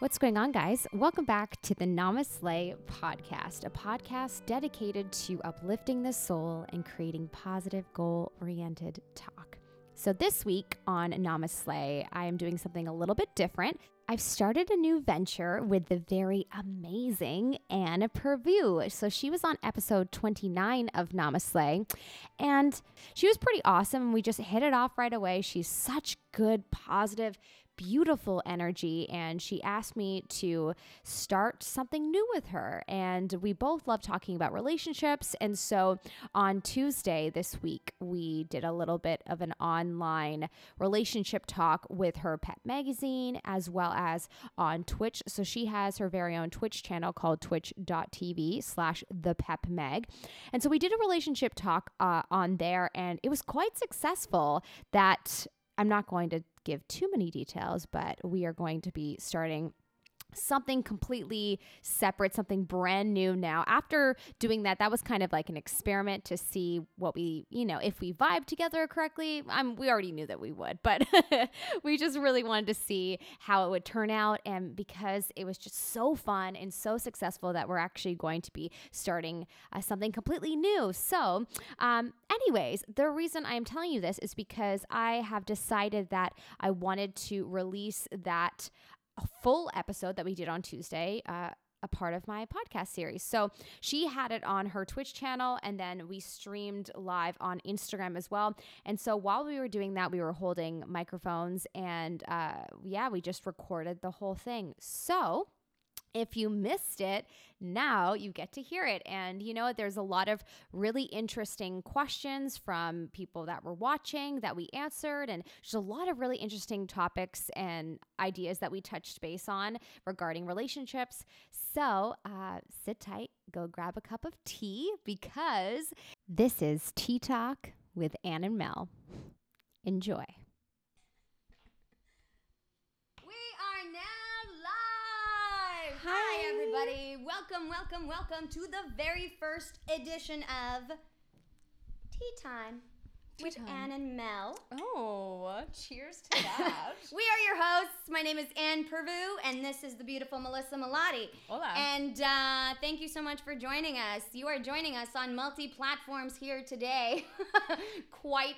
What's going on, guys? Welcome back to the NamaSLAY podcast, a podcast dedicated to uplifting the soul and creating positive, goal oriented talk. So, this week on NamaSLAY, I am doing something a little bit different. I've started a new venture with the very amazing Anna Pirvu. So she was on episode 29 of NamaSLAY, and she was pretty awesome. We just hit it off right away. She's such good, positive, beautiful energy and she asked me to start something new with her. And we both love talking about relationships. And so on Tuesday this week we did a little bit of an online relationship talk with her pep magazine as well as on Twitch. So she has her very own Twitch channel called twitch.tv slash the pep mag. And so we did a relationship talk uh, on there and it was quite successful that I'm not going to give too many details, but we are going to be starting something completely separate, something brand new now. After doing that, that was kind of like an experiment to see what we, you know, if we vibe together correctly. Um, we already knew that we would, but we just really wanted to see how it would turn out. And because it was just so fun and so successful that we're actually going to be starting uh, something completely new. So, um, anyways, the reason I'm telling you this is because I have decided that I wanted to release that a full episode that we did on Tuesday. Uh, a part of my podcast series. So she had it on her Twitch channel and then we streamed live on Instagram as well. And so while we were doing that, we were holding microphones and uh, yeah, we just recorded the whole thing. So if you missed it, now you get to hear it. And you know, there's a lot of really interesting questions from people that were watching that we answered, and there's a lot of really interesting topics and ideas that we touched base on regarding relationships. So uh, sit tight, go grab a cup of tea because this is Tea Talk with Ann and Mel. Enjoy. Hi, everybody. Welcome, welcome, welcome to the very first edition of Tea Time with Time. Ann and Mel. Oh, cheers to that. We are your hosts. My name is Ann Pirvu, and this is the beautiful Melissa Melottey. Hola. And uh, thank you so much for joining us. You are joining us on multi platforms here today. Quite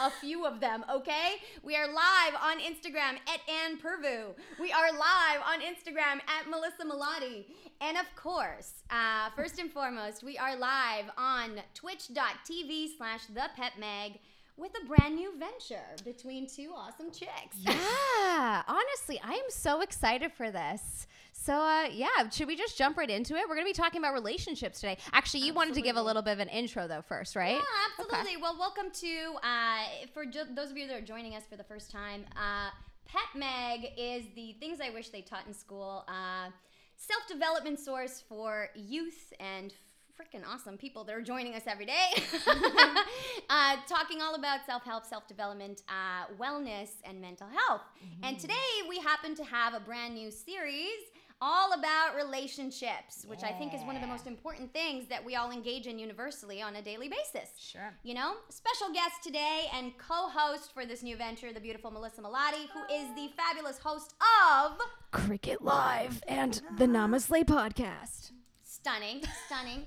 a few of them, okay? We are live on Instagram at Ann Pirvu. We are live on Instagram at Melissa Melottey. And of course, uh, first and foremost, we are live on twitch.tv slash the pep mag with a brand new venture between two awesome chicks. Yeah, honestly, I am so excited for this. So, uh, yeah, should we just jump right into it? We're going to be talking about relationships today. Actually, you wanted to give a little bit of an intro, though, first, right? Yeah, absolutely. Well, welcome to uh, for those of you that are joining us for the first time. Uh, Pep Mag is the things I wish they taught in school. Uh, Self development source for youth and freaking awesome people that are joining us every day. uh, talking all about self help, self development, uh, wellness, and mental health. And today we happen to have a brand new series all about relationships, which I think is one of the most important things that we all engage in universally on a daily basis. Sure. You know, special guest today and co-host for this new venture, the beautiful Melissa Melottey, who is the fabulous host of Cricket Live and the NamaSLAY podcast. Stunning, Stunning.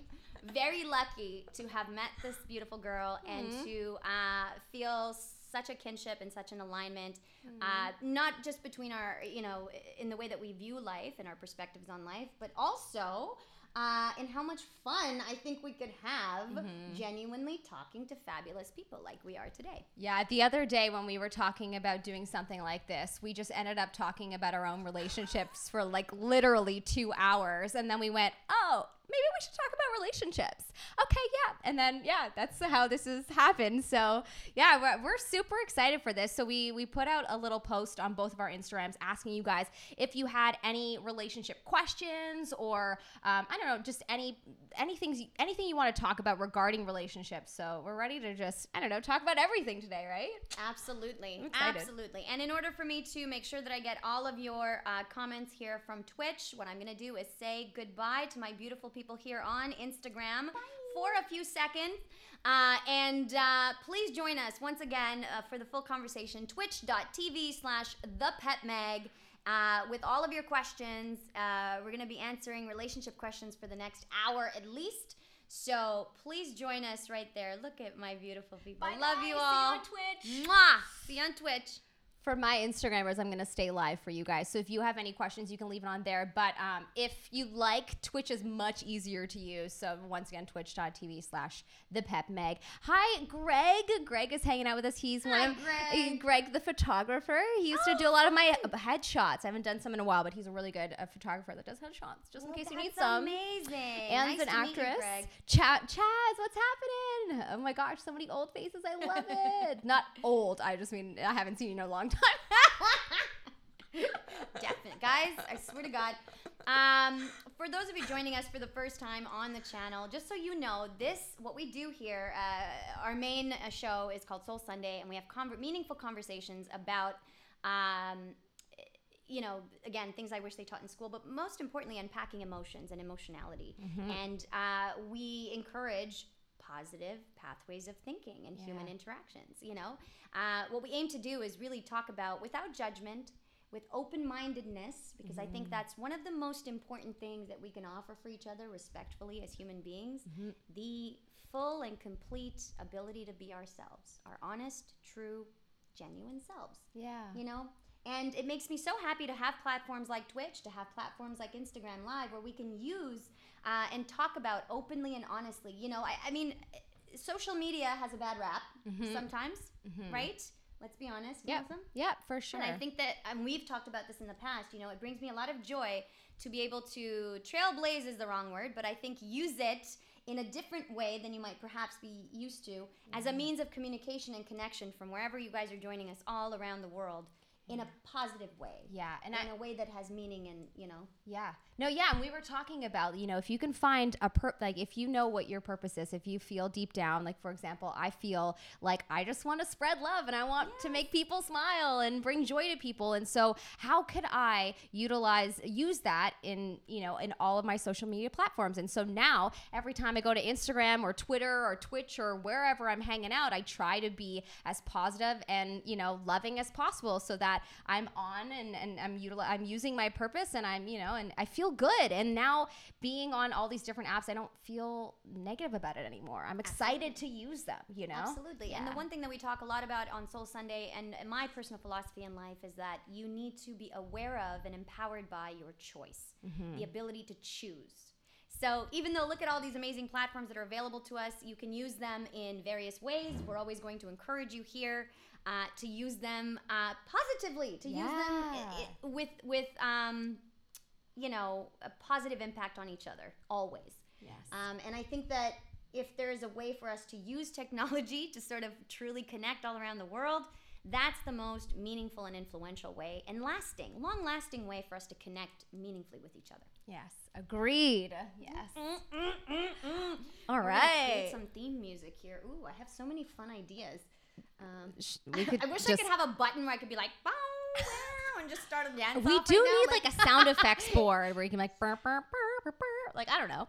Very lucky to have met this beautiful girl and to uh, feel such a kinship and such an alignment, uh, not just between our, you know, in the way that we view life and our perspectives on life, but also uh, in how much fun I think we could have genuinely talking to fabulous people like we are today. Yeah, the other day when we were talking about doing something like this, we just ended up talking about our own relationships for like literally two hours. And then we went, oh, maybe we should talk about relationships. Okay, yeah. And then, yeah, that's how this has happened. So, yeah, we're, we're super excited for this. So, we, we put out a little post on both of our Instagrams asking you guys if you had any relationship questions or, um, I don't know, just any anything, anything you want to talk about regarding relationships. So, we're ready to just, I don't know, talk about everything today, right? Absolutely. Absolutely. And in order for me to make sure that I get all of your uh, comments here from Twitch, what I'm going to do is say goodbye to my beautiful people here on Instagram for a few seconds. Uh, and uh, please join us once again uh, for the full conversation twitch.tv slash the pet uh, with all of your questions. Uh, we're going to be answering relationship questions for the next hour at least. So please join us right there. Look at my beautiful people. Bye, Love guys. you See you all. on Twitch. Mwah. See you on Twitch. For my Instagrammers, I'm gonna stay live for you guys. So if you have any questions, you can leave it on there. But um, if you like, Twitch is much easier to use. So once again, twitch.tv slash the Pep Mag. Hi, Greg. Greg is hanging out with us. He's Hi, one of Greg. uh, Greg, the photographer. He used to do a lot of my headshots. I haven't done some in a while, but he's a really good uh, photographer that does headshots, just in case you need some. Amazing. And nice an to you, actress. Greg. Cha- Chaz, what's happening? Oh my gosh, so many old faces. I love it. Not old. I just mean I haven't seen you in a long time. Definitely. Guys, I swear to God. Um, for those of you joining us for the first time on the channel, just so you know, this, what we do here, uh, our main uh, show is called Soul Sunday, and we have conver- meaningful conversations about, um, you know, again, things I wish they taught in school, but most importantly, unpacking emotions and emotionality. And uh, we encourage positive pathways of thinking and human interactions. You know, uh, what we aim to do is really talk about without judgment, with open mindedness, because I think that's one of the most important things that we can offer for each other respectfully as human beings the full and complete ability to be ourselves, our honest, true, genuine selves yeah. you know and it makes me so happy to have platforms like twitch to have platforms like instagram live where we can use uh, and talk about openly and honestly you know i, I mean social media has a bad rap mm-hmm. sometimes mm-hmm. right let's be honest. Malcolm. Yep, for sure. And I think that, and we've talked about this in the past, you know, it brings me a lot of joy to be able to trailblaze is the wrong word, but I think use it in a different way than you might perhaps be used to as a mm-hmm. means of communication and connection from wherever you guys are joining us all around the world in a positive way. yeah, and in I a way that has meaning and, you know, Yeah. No, yeah, and we were talking about, you know, if you can find a per like if you know what your purpose is, if you feel deep down, like for example, I feel like I just want to spread love and I want to make people smile and bring joy to people. And so, how could I utilize use that in, you know, in all of my social media platforms? And so now, every time I go to Instagram or Twitter or Twitch or wherever I'm hanging out, I try to be as positive and, you know, loving as possible so that I'm on and, and I'm util- I'm using my purpose and I'm, you know, and I feel good. And now being on all these different apps, I don't feel negative about it anymore. I'm excited to use them, you know? Absolutely. And the one thing that we talk a lot about on Soul Sunday and my personal philosophy in life is that you need to be aware of and empowered by your choice, Mm-hmm. the ability to choose. So even though look at all these amazing platforms that are available to us, you can use them in various ways. We're always going to encourage you here uh, to use them uh, positively, to use them with with um, you know a positive impact on each other always. Yes. Um, and I think that if there is a way for us to use technology to sort of truly connect all around the world, that's the most meaningful and influential way and lasting, long lasting way for us to connect meaningfully with each other. yes. Agreed. Yes. All We're gonna right. create some theme music here. Ooh, I have so many fun ideas. Um, We could I wish I could have a button where I could be like, and just start a dance. we do right need now, like, a sound effects board where you can like burr, burr, burr, burr, burr. like I don't know.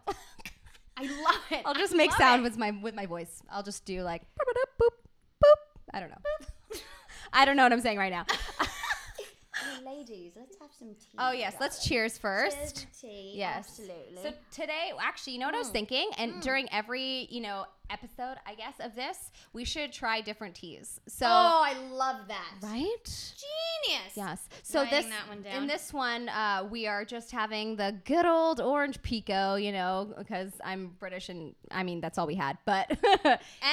I love it. I'll just I make sound it. with my with my voice. I'll just do like boop boop. I don't know. I don't know what I'm saying right now. Hey, ladies, let's have some tea. Oh yes, let's cheers first. Cheers tea. Yes. Absolutely. So today, actually, you know what I was Mm. thinking? And during every, you know, episode, I guess, of this, we should try different teas. So, oh, I love that. right? Genius. Yes. So Writing this that one down. in this one, uh, we are just having the good old orange pekoe, you know, because I'm British and I mean that's all we had. But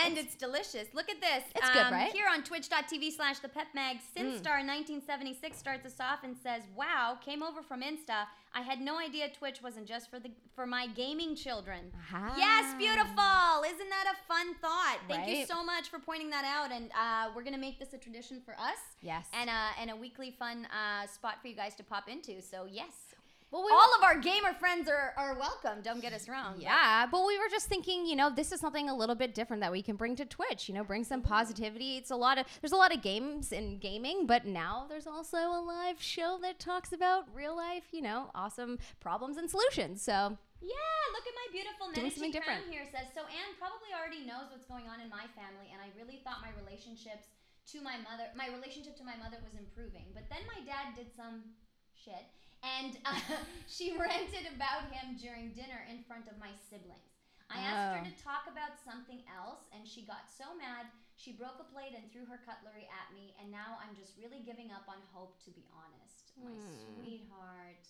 And it's, delicious. Look at this. Um, It's good, right? Here on twitch.tv slash the Pep Mag, SinStar1976 starts us off and says, Wow, came over from Insta. I had no idea Twitch wasn't just for the for my gaming children. Yes, beautiful. Isn't that a fun thought? Thank you so much for pointing that out. And uh, we're gonna make this a tradition for us. Yes. And a and a weekly fun uh, spot for you guys to pop into. So yes. Well, we All of our gamer friends are, are welcome. Don't get us wrong. Yeah, but we were just thinking, you know, this is something a little bit different that we can bring to Twitch. You know, bring some mm-hmm. positivity. It's a lot of there's a lot of games in gaming, but now there's also a live show that talks about real life, you know, awesome problems and solutions. So Yeah, look at my beautiful Doing Medici something crown different. here. Says so. Ann probably already knows what's going on in my family, and I really thought my relationships to my mother, my relationship to my mother was improving. But then my dad did some shit. And uh, she ranted about him during dinner in front of my siblings. I asked her Oh. to talk about something else, and she got so mad she broke a plate and threw her cutlery at me. And now I'm just really giving up on hope, to be honest. My Hmm. sweetheart.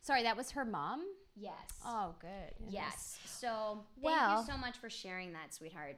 Sorry, that was her mom. Yes. Oh, good. Yes. So thank Well- you so much for sharing that, sweetheart.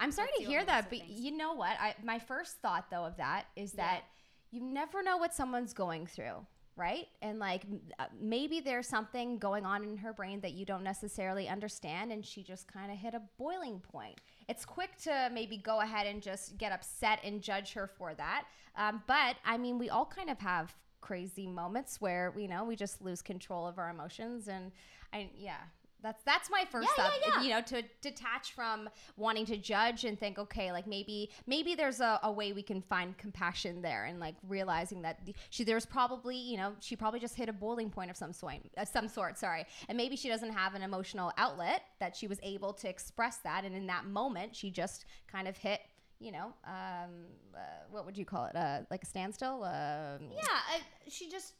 I'm sorry Let's to hear that, but thinks. you know what? I my first thought though of that is Yeah. that you never know what someone's going through, right? And like uh, maybe there's something going on in her brain that you don't necessarily understand, and she just kind of hit a boiling point. It's quick to maybe go ahead and just get upset and judge her for that, um, but I mean, we all kind of have crazy moments where you know we just lose control of our emotions, and I yeah. That's that's my first Yeah, thought. yeah, yeah. You know, to detach from wanting to judge and think, okay, like maybe maybe there's a, a way we can find compassion there, and like realizing that she there's probably you know she probably just hit a boiling point of some sort, of some sort, sorry, and maybe she doesn't have an emotional outlet that she was able to express that, and in that moment she just kind of hit. You know, um, uh, what would you call it? Uh, like a standstill? Um, Yeah, I, she just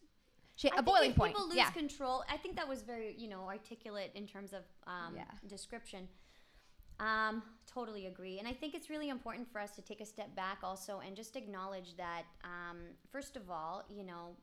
she, I a think boiling point. People lose yeah. control. I think that was very, you know, articulate in terms of um, Yeah. description. Um, totally agree, and I think it's really important for us to take a step back also and just acknowledge that. Um, first of all, you know,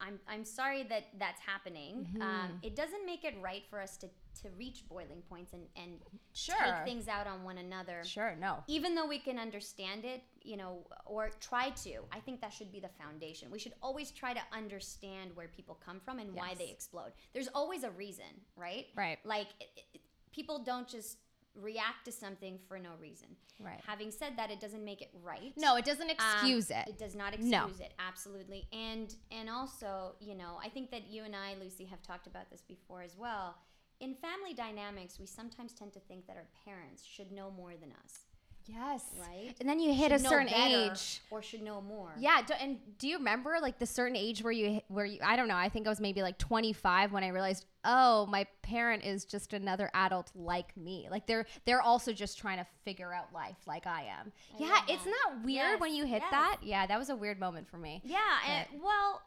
I'm I'm sorry that that's happening. Mm-hmm. Um, it doesn't make it right for us to to reach boiling points and and Sure. take things out on one another Sure. No. even though we can understand it, you know, or try to, I think that should be the foundation. We should always try to understand where people come from and why they explode. There's always a reason, right? Right. Like, it, it, people don't just react to something for no reason. Right. Having said that, it doesn't make it right. No, it doesn't Um, excuse it. It does not No. excuse it, absolutely. And and also, you know, I think that you and I, Lucy, have talked about this before as well. In family dynamics, we sometimes tend to think that our parents should know more than us, Yes. right? And then you hit Should a certain age. or should know more. Yeah, do, and do you remember like the certain age where you where you I don't know, I think I was maybe like 25 when I realized, "Oh, my parent is just another adult like me." Like they're they're also just trying to figure out life like I am. I yeah, that. that weird when you hit yes. that? Yeah, that was a weird moment for me. Yeah, and well,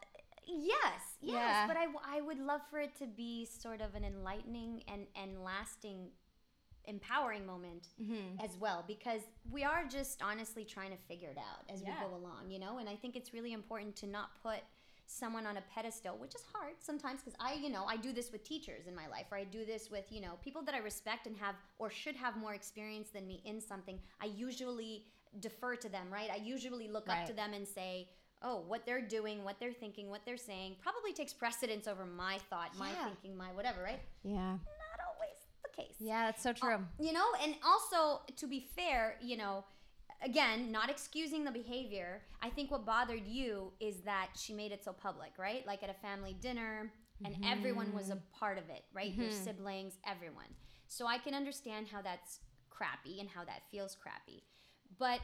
yes, yes, Yeah. but I, w- I would love for it to be sort of an enlightening and and lasting empowering moment Mm-hmm. as well because we are just honestly trying to figure it out as Yeah. we go along, you know? And I think it's really important to not put someone on a pedestal, which is hard sometimes because I, you know, I do this with teachers in my life, or I do this with, you know, people that I respect and have or should have more experience than me in something. I usually defer to them, right? I usually look up to them and say, oh, what they're doing, what they're thinking, what they're saying probably takes precedence over my thought, my Yeah. thinking, my whatever, right? Yeah. Not always the case. Yeah, that's so true. Uh, you know and also to be fair you know again not excusing the behavior i think what bothered you is that she made it so public right? Like at a family dinner and mm-hmm. everyone was a part of it right? Your mm-hmm. siblings everyone. So i can understand how that's crappy and how that feels crappy. But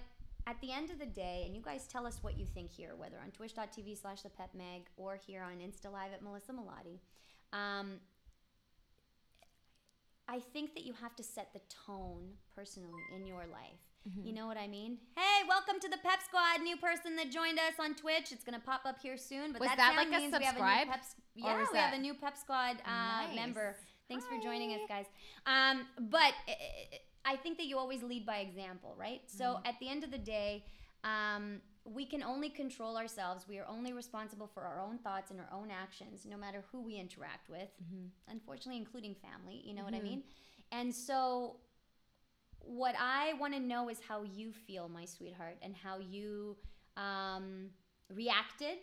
at the end of the day and you guys tell us what you think here whether on twitch.tv slash the pep mag or here on insta live at melissa Melottey, um, I think that you have to set the tone personally in your life. Mm-hmm. You know what I mean? Hey, welcome to the Pep Squad. New person that joined us on Twitch. It's gonna pop up here soon. But Was that, that like a means we have a subscribe? new Pep. Yeah, we have a new Pep Squad uh, Nice. member. Thanks for joining us, guys. Um, but I- I I think that you always lead by example, right? So Mm-hmm. at the end of the day, um, we can only control ourselves. We are only responsible for our own thoughts and our own actions, no matter who we interact with. Mm-hmm. Unfortunately, including family. You know what I mean? And so, what I want to know is how you feel, my sweetheart, and how you um, reacted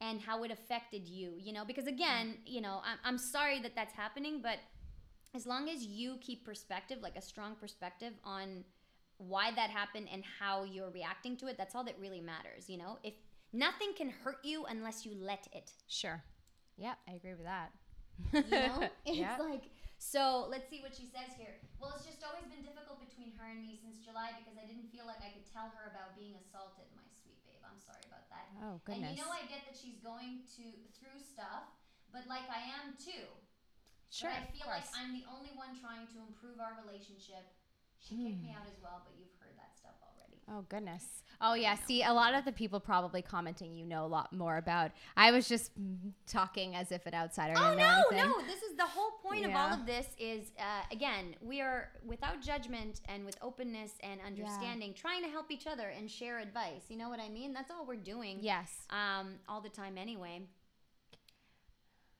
and how it affected you, you know? Because again, you know, I'm, I'm sorry that that's happening, but as long as you keep perspective, like a strong perspective on why that happened and how you're reacting to it, that's all that really matters, you know? If nothing can hurt you unless you let it, Sure. Yeah, I agree with that. you know? It's Yeah. like, so let's see what she says here. Well, it's just always been difficult between her and me since July because I didn't feel like I could tell her about being assaulted, my sweet babe. I'm sorry about that. Oh, goodness. And you know, I get that she's going to through stuff, but like I am too. sure. But I feel like. I'm the only one trying to improve our relationship. She kicked me out as well, but you've heard that stuff already. Oh goodness. Oh yeah. See, a lot of the people probably commenting, you know a lot more about. I was just mm, talking as if an outsider. Oh no, no! This is the whole point of all of this. Is uh, again, we are without judgment and with openness and understanding, trying to help each other and share advice. You know what I mean? That's all we're doing. Yes. Um, all the time anyway.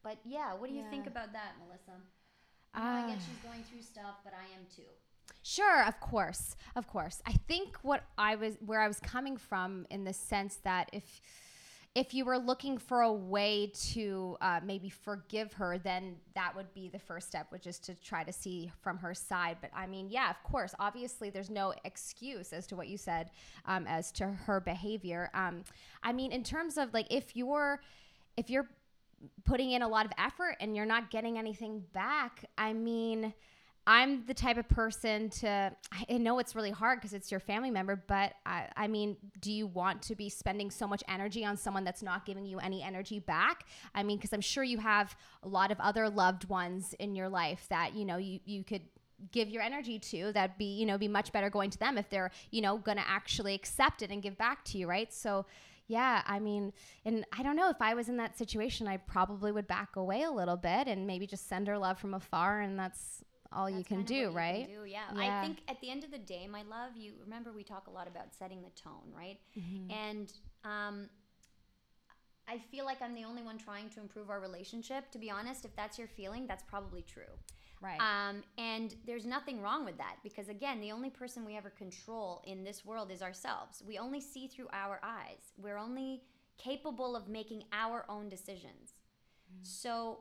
But yeah, what do you think about that, Melissa? I, know I get Ah. she's going through stuff, but I am too. Sure, of course, of course. I think what I was, where I was coming from, in the sense that if, if you were looking for a way to uh, maybe forgive her, then that would be the first step, which is to try to see from her side. But I mean, yeah, of course. Obviously, there's no excuse as to what you said um, as to her behavior. Um, I mean, in terms of like, if you're, if you're putting in a lot of effort and you're not getting anything back, I mean, I'm the type of person to, I know it's really hard because it's your family member, but I, I mean, do you want to be spending so much energy on someone that's not giving you any energy back? I mean, because I'm sure you have a lot of other loved ones in your life that, you know, you, you could give your energy to that'd be you know be much better going to them if they're you know gonna actually accept it and give back to you right so yeah i mean and i don't know if i was in that situation i probably would back away a little bit and maybe just send her love from afar and that's all you can do right can do, yeah. Yeah. I think at the end of the day, my love, you remember we talk a lot about setting the tone, right? Mm-hmm. And um, I feel like I'm the only one trying to improve our relationship. To be honest, if that's your feeling, that's probably true. right Um, and there's nothing wrong with that because, again, the only person we ever control in this world is ourselves. We only see through our eyes, we're only capable of making our own decisions. So,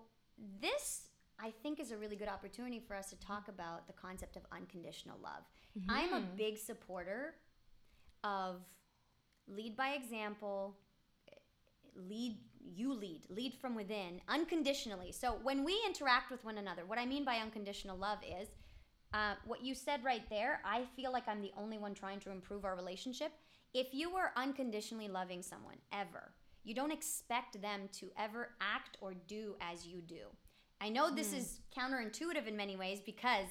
this, I think, is a really good opportunity for us to talk mm-hmm. about the concept of unconditional love. Mm-hmm. I'm a hmm. big supporter of lead by example, lead you lead lead from within unconditionally. So when we interact with one another what i mean by unconditional love is uh, what you said right there i feel like i'm the only one trying to improve our relationship. If you were unconditionally loving someone ever you don't expect them to ever act or do as you do i know this mm-hmm. is counterintuitive in many ways because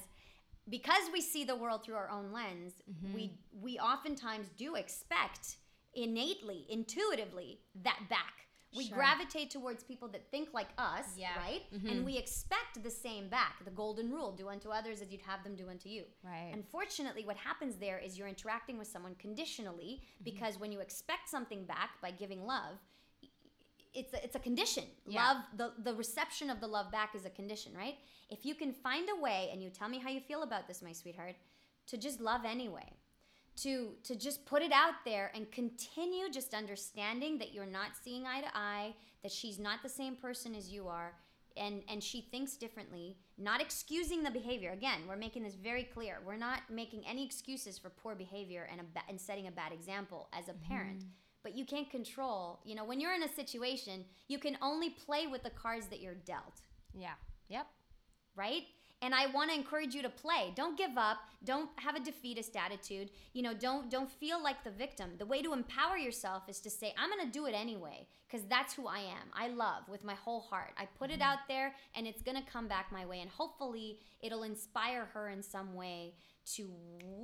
because we see the world through our own lens mm-hmm. we we oftentimes do expect innately intuitively that back we Sure. gravitate towards people that think like us Yeah. right mm-hmm. and we expect the same back the golden rule do unto others as you'd have them do unto you Right. unfortunately what happens there is you're interacting with someone conditionally Mm-hmm. because when you expect something back by giving love it's a, it's a condition. Yeah. Love the the reception of the love back is a condition, right? If you can find a way and you tell me how you feel about this, my sweetheart, to just love anyway. To to just put it out there and continue just understanding that you're not seeing eye to eye, that she's not the same person as you are, and and she thinks differently, not excusing the behavior. Again, we're making this very clear. We're not making any excuses for poor behavior and a ba- and setting a bad example as a mm-hmm. parent but you can't control. You know, when you're in a situation, you can only play with the cards that you're dealt, yeah yep right? And I want to encourage you to play. Don't give up. Don't have a defeatist attitude. You know, don't don't feel like the victim. The way to empower yourself is to say, "I'm going to do it anyway because that's who I am. I love with my whole heart. I put it mm-hmm. out there and it's going to come back my way and hopefully it'll inspire her in some way to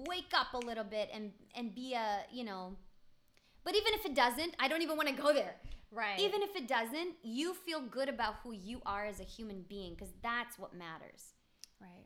wake up a little bit and and be a, you know, but even if it doesn't, I don't even want to go there. right Even if it doesn't, you feel good about who you are as a human being because that's what matters. right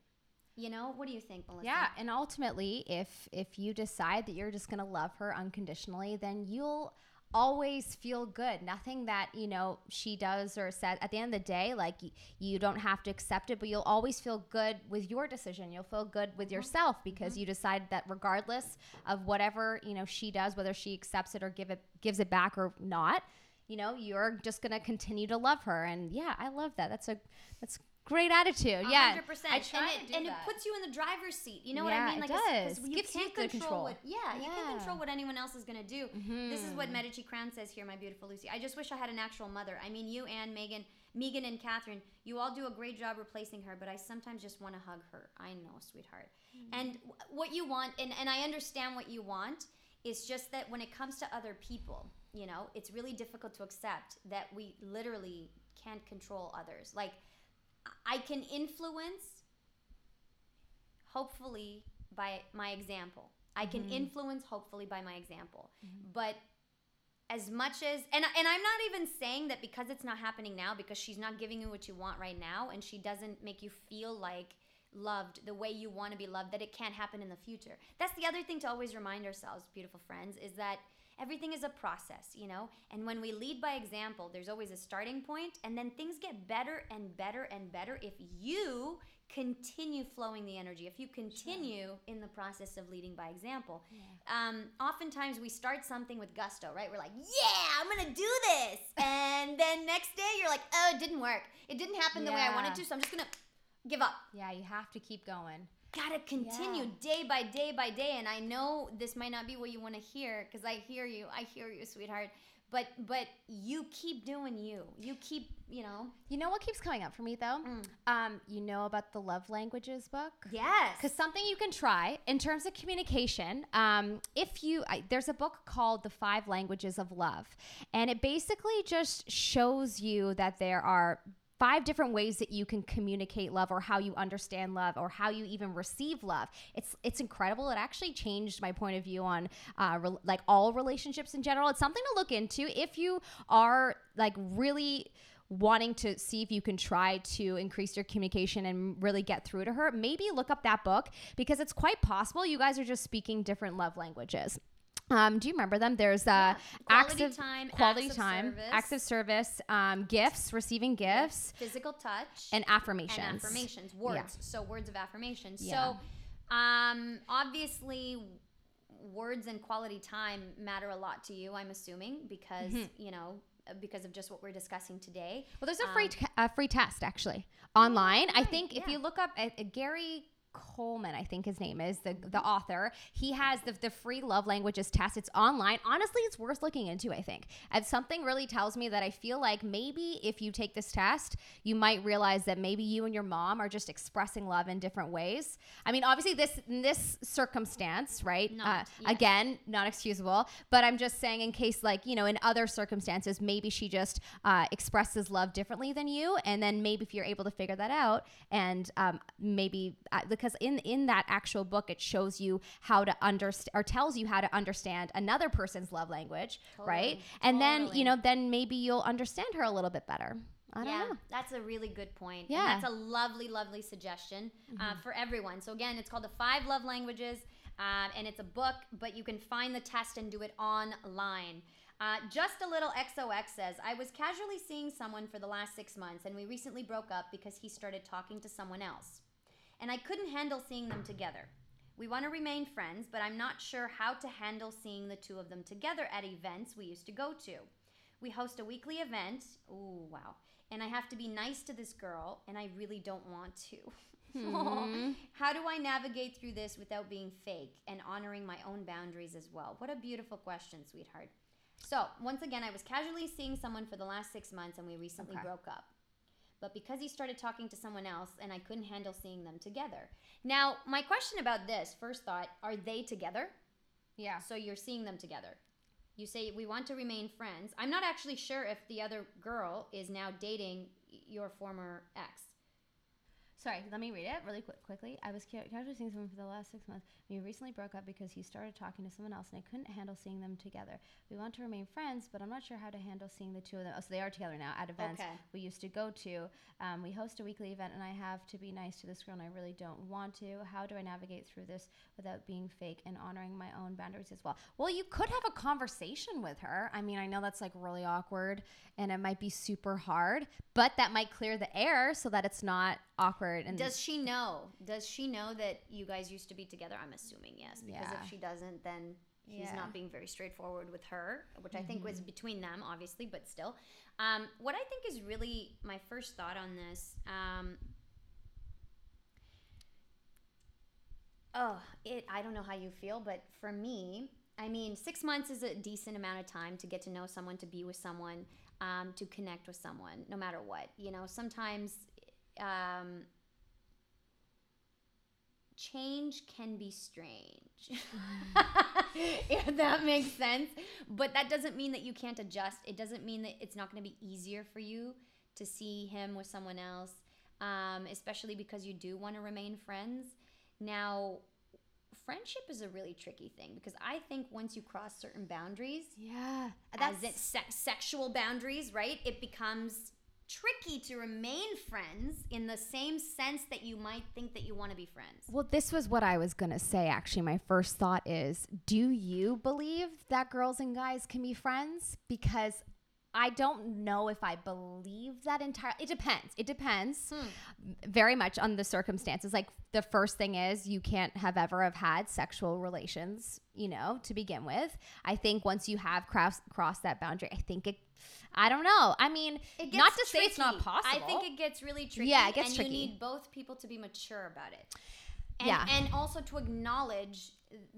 You know, what do you think, Melissa? Yeah, and ultimately, if if you decide that you're just going to love her unconditionally, then you'll always feel good. Nothing that, you know, she does or says at the end of the day, like you don't have to accept it, but you'll always feel good with your decision. You'll feel good with mm-hmm. yourself mm-hmm. because you decide that regardless of whatever, you know, she does, whether she accepts it or give it gives it back or not, you know, you're just going to continue to love her. And yeah, I love that. That's a that's great attitude. Yeah. hundred percent. I And try it to do and it puts you in the driver's seat. You know Yeah, what I mean? it it's- does. You Gives you can't the control, control. what. Yeah, you can't control what anyone else is gonna do. This is Mm-hmm. what Medici Crown says here, my beautiful Lucy. I just wish I had an actual mother. I mean, you and Megan, Megan and Catherine, you all do a great job replacing her, but I sometimes just want to hug her. I know, sweetheart. Mm-hmm. And wh- what you want, and, and I understand what you want, is just that when it comes to other people, you know, it's really difficult to accept that we literally can't control others. Like, I can influence, hopefully, by my example. I can Mhm. influence hopefully by my example. Mhm. But as much as and and I'm not even saying that because it's not happening now because she's not giving you what you want right now and she doesn't make you feel like loved the way you want to be loved that it can't happen in the future. That's the other thing to always remind ourselves, beautiful friends, is that everything is a process, you know? And when we lead by example, there's always a starting point and then things get better and better and better if you continue flowing the energy, if you continue in the process of leading by example um, oftentimes we start something with gusto, right? We're like, yeah, I'm gonna do this. And then next day you're like, oh, it didn't work. It didn't happen the way I wanted to, so I'm just gonna give up. Yeah, you have to keep going. Gotta continue day by day by day. And I know this might not be what you wanna hear, because I hear you, I hear you, sweetheart. But but you keep doing you. You keep, you know. You know what keeps coming up for me though? Mm. Um, you know about the love languages book? Yes. Because something you can try in terms of communication, um, if you, I, there's a book called The Five Languages of Love, and it basically just shows you that there are five different ways that you can communicate love or how you understand love or how you even receive love. It's it's incredible. It actually changed my point of view on uh, re- like all relationships in general. It's something to look into if you are like really wanting to see if you can try to increase your communication and really get through to her, maybe look up that book because it's quite possible you guys are just speaking different love languages. Um, do you remember them? There's uh, Quality acts of time, quality acts of time, service. acts of service, um, gifts, receiving gifts, physical touch and affirmations. and affirmations words so words of affirmation Yeah. so um obviously words and quality time matter a lot to you i'm assuming because Mhm. you know uh, because of just what we're discussing today Well, there's a free Um, t- a free test actually online. I think if you look up uh, uh, Gary Coleman, I think his name is the the author. He has the the free love languages test. It's online. Honestly, it's worth looking into. I think, and something really tells me that I feel like maybe if you take this test, you might realize that maybe you and your mom are just expressing love in different ways. I mean, obviously this in this circumstance, right? Not, uh, yes. Again, not excusable. But I'm just saying, in case like you know, in other circumstances, maybe she just uh, expresses love differently than you, and then maybe if you're able to figure that out, and um, maybe uh, because in in that actual book, it shows you how to understand or tells you how to understand another person's love language, right? Totally, And then you know, then maybe you'll understand her a little bit better. I don't yeah know. that's a really good point. Yeah. Mm-hmm. that's a lovely lovely suggestion uh, for everyone so again it's called the five love languages um, and it's a book but you can find the test and do it online uh, just a little XOX says, I was casually seeing someone for the last six months, and we recently broke up because he started talking to someone else. And I couldn't handle seeing them together. We want to remain friends, but I'm not sure how to handle seeing the two of them together at events we used to go to. We host a weekly event. Ooh, wow. And I have to be nice to this girl, and I really don't want to. Hmm. How do I navigate through this without being fake and honoring my own boundaries as well? What a beautiful question, sweetheart. So, once again, I was casually seeing someone for the last six months, and we recently Okay. broke up. But because he started talking to someone else, and I couldn't handle seeing them together. Now, my question about this first thought are they together? Yeah. So you're seeing them together. You say we want to remain friends. I'm not actually sure if the other girl is now dating your former ex. Sorry, let me read it really quick, quickly. I was ca- casually seeing someone for the last six months. We recently broke up because he started talking to someone else, and I couldn't handle seeing them together. We want to remain friends, but I'm not sure how to handle seeing the two of them. Oh, so they are together now at events Okay. we used to go to. Um, we host a weekly event, and I have to be nice to this girl, and I really don't want to. How do I navigate through this without being fake and honoring my own boundaries as well? Well, you could have a conversation with her. I mean, I know that's like really awkward, and it might be super hard, but that might clear the air so that it's not awkward. And Does she know? Does she know that you guys used to be together? I'm assuming yes, because Yeah. if she doesn't, then he's Yeah. Mm-hmm. not being very straightforward with her, which I think was between them, obviously, but still. Um, what I think is really my first thought on this. Um, oh, it. I don't know how you feel, but for me, I mean, six months is a decent amount of time to get to know someone, to be with someone, um, to connect with someone, no matter what. You know, sometimes. Um, change can be strange. if that makes sense. But that doesn't mean that you can't adjust. It doesn't mean that it's not going to be easier for you to see him with someone else, um, especially because you do want to remain friends. Now, friendship is a really tricky thing because I think once you cross certain boundaries, Yeah. as in se- sexual boundaries, right? It becomes tricky to remain friends in the same sense that you might think that you want to be friends. Well, this was what I was going to say actually. My first thought is do you believe that girls and guys can be friends? Because I don't know if I believe that entirely. It depends. It depends hmm. very much on the circumstances. Like the first thing is you can't have ever have had sexual relations, you know, to begin with. I think once you have crossed crossed that boundary, I think it I don't know. I mean, It not to say it's not possible. I think it gets really tricky. Yeah, it gets and tricky. you need both people to be mature about it. And, Yeah. and also to acknowledge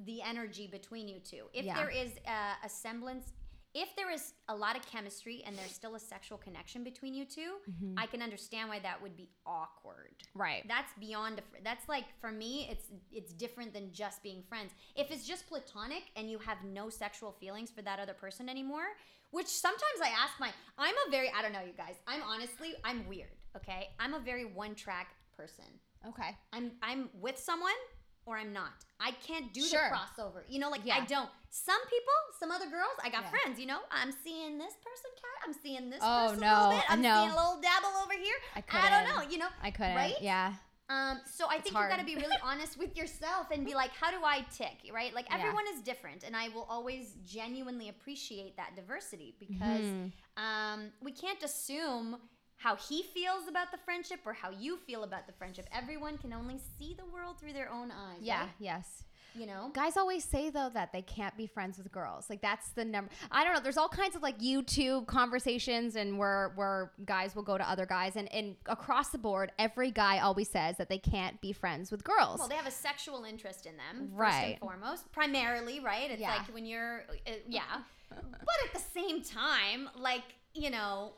the energy between you two. If Yeah. there is a, a semblance, if there is a lot of chemistry and there's still a sexual connection between you 2 Mm-hmm. I can understand why that would be awkward. right. That's beyond a fr- that's like for me it's it's different than just being friends. If it's just platonic and you have no sexual feelings for that other person anymore, which sometimes I ask my I'm a very I don't know you guys. I'm honestly I'm weird, okay? I'm a very one track person. Okay. I'm I'm with someone or I'm not. I can't do Sure. the crossover. You know, like Yeah. I don't. Some people, some other girls, I got Yeah. friends. You know, I'm seeing this person, cat. I'm seeing this Oh, person a no, little bit. I'm no. seeing a little dabble over here. I I, couldn't. don't know. You know, I couldn't. Right? Yeah. um, so I think hard. you got to be really honest with yourself and be like, how do I tick? Right? Like Yeah. everyone is different, and I will always genuinely appreciate that diversity because Mhm. um, we can't assume how he feels about the friendship or how you feel about the friendship. Everyone can only see the world through their own eyes. Yeah. right? Yes. You know. Guys always say though that they can't be friends with girls. Like that's the number. I don't know. There's all kinds of like YouTube conversations and where where guys will go to other guys and and across the board, every guy always says that they can't be friends with girls. Well, they have a sexual interest in them, first Right. and foremost, primarily, right? It's Yeah. like when you're, uh, yeah. but at the same time, like, you know,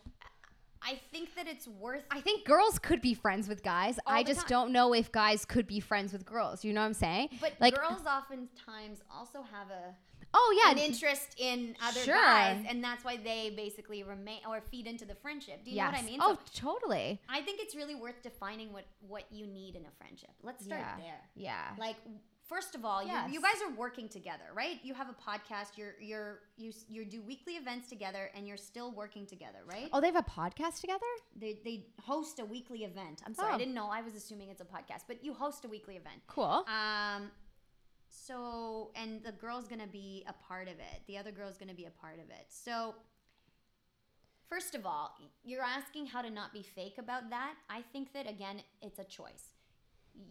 I think that it's worth. I think girls could be friends with guys. I just time. don't know if guys could be friends with girls. You know what I'm saying? but like girls oftentimes also have a oh yeah, an interest in other Sure. guys, and that's why they basically remain or feed into the friendship. Do you know what I mean? Oh, So totally. I think it's really worth defining what what you need in a friendship. Let's start Yeah. there. Yeah. like first of all you, you guys are working together right? You have a podcast you're you're you you do weekly events together and you're still working together right? Oh, they have a podcast together? they, they host a weekly event. I'm sorry Oh. i didn't know i was assuming it's a podcast but you host a weekly event. Cool. um so and the girl's gonna be a part of it. The other girl's gonna be a part of it. So first of all you're asking how to not be fake about that? I think that again it's a choice.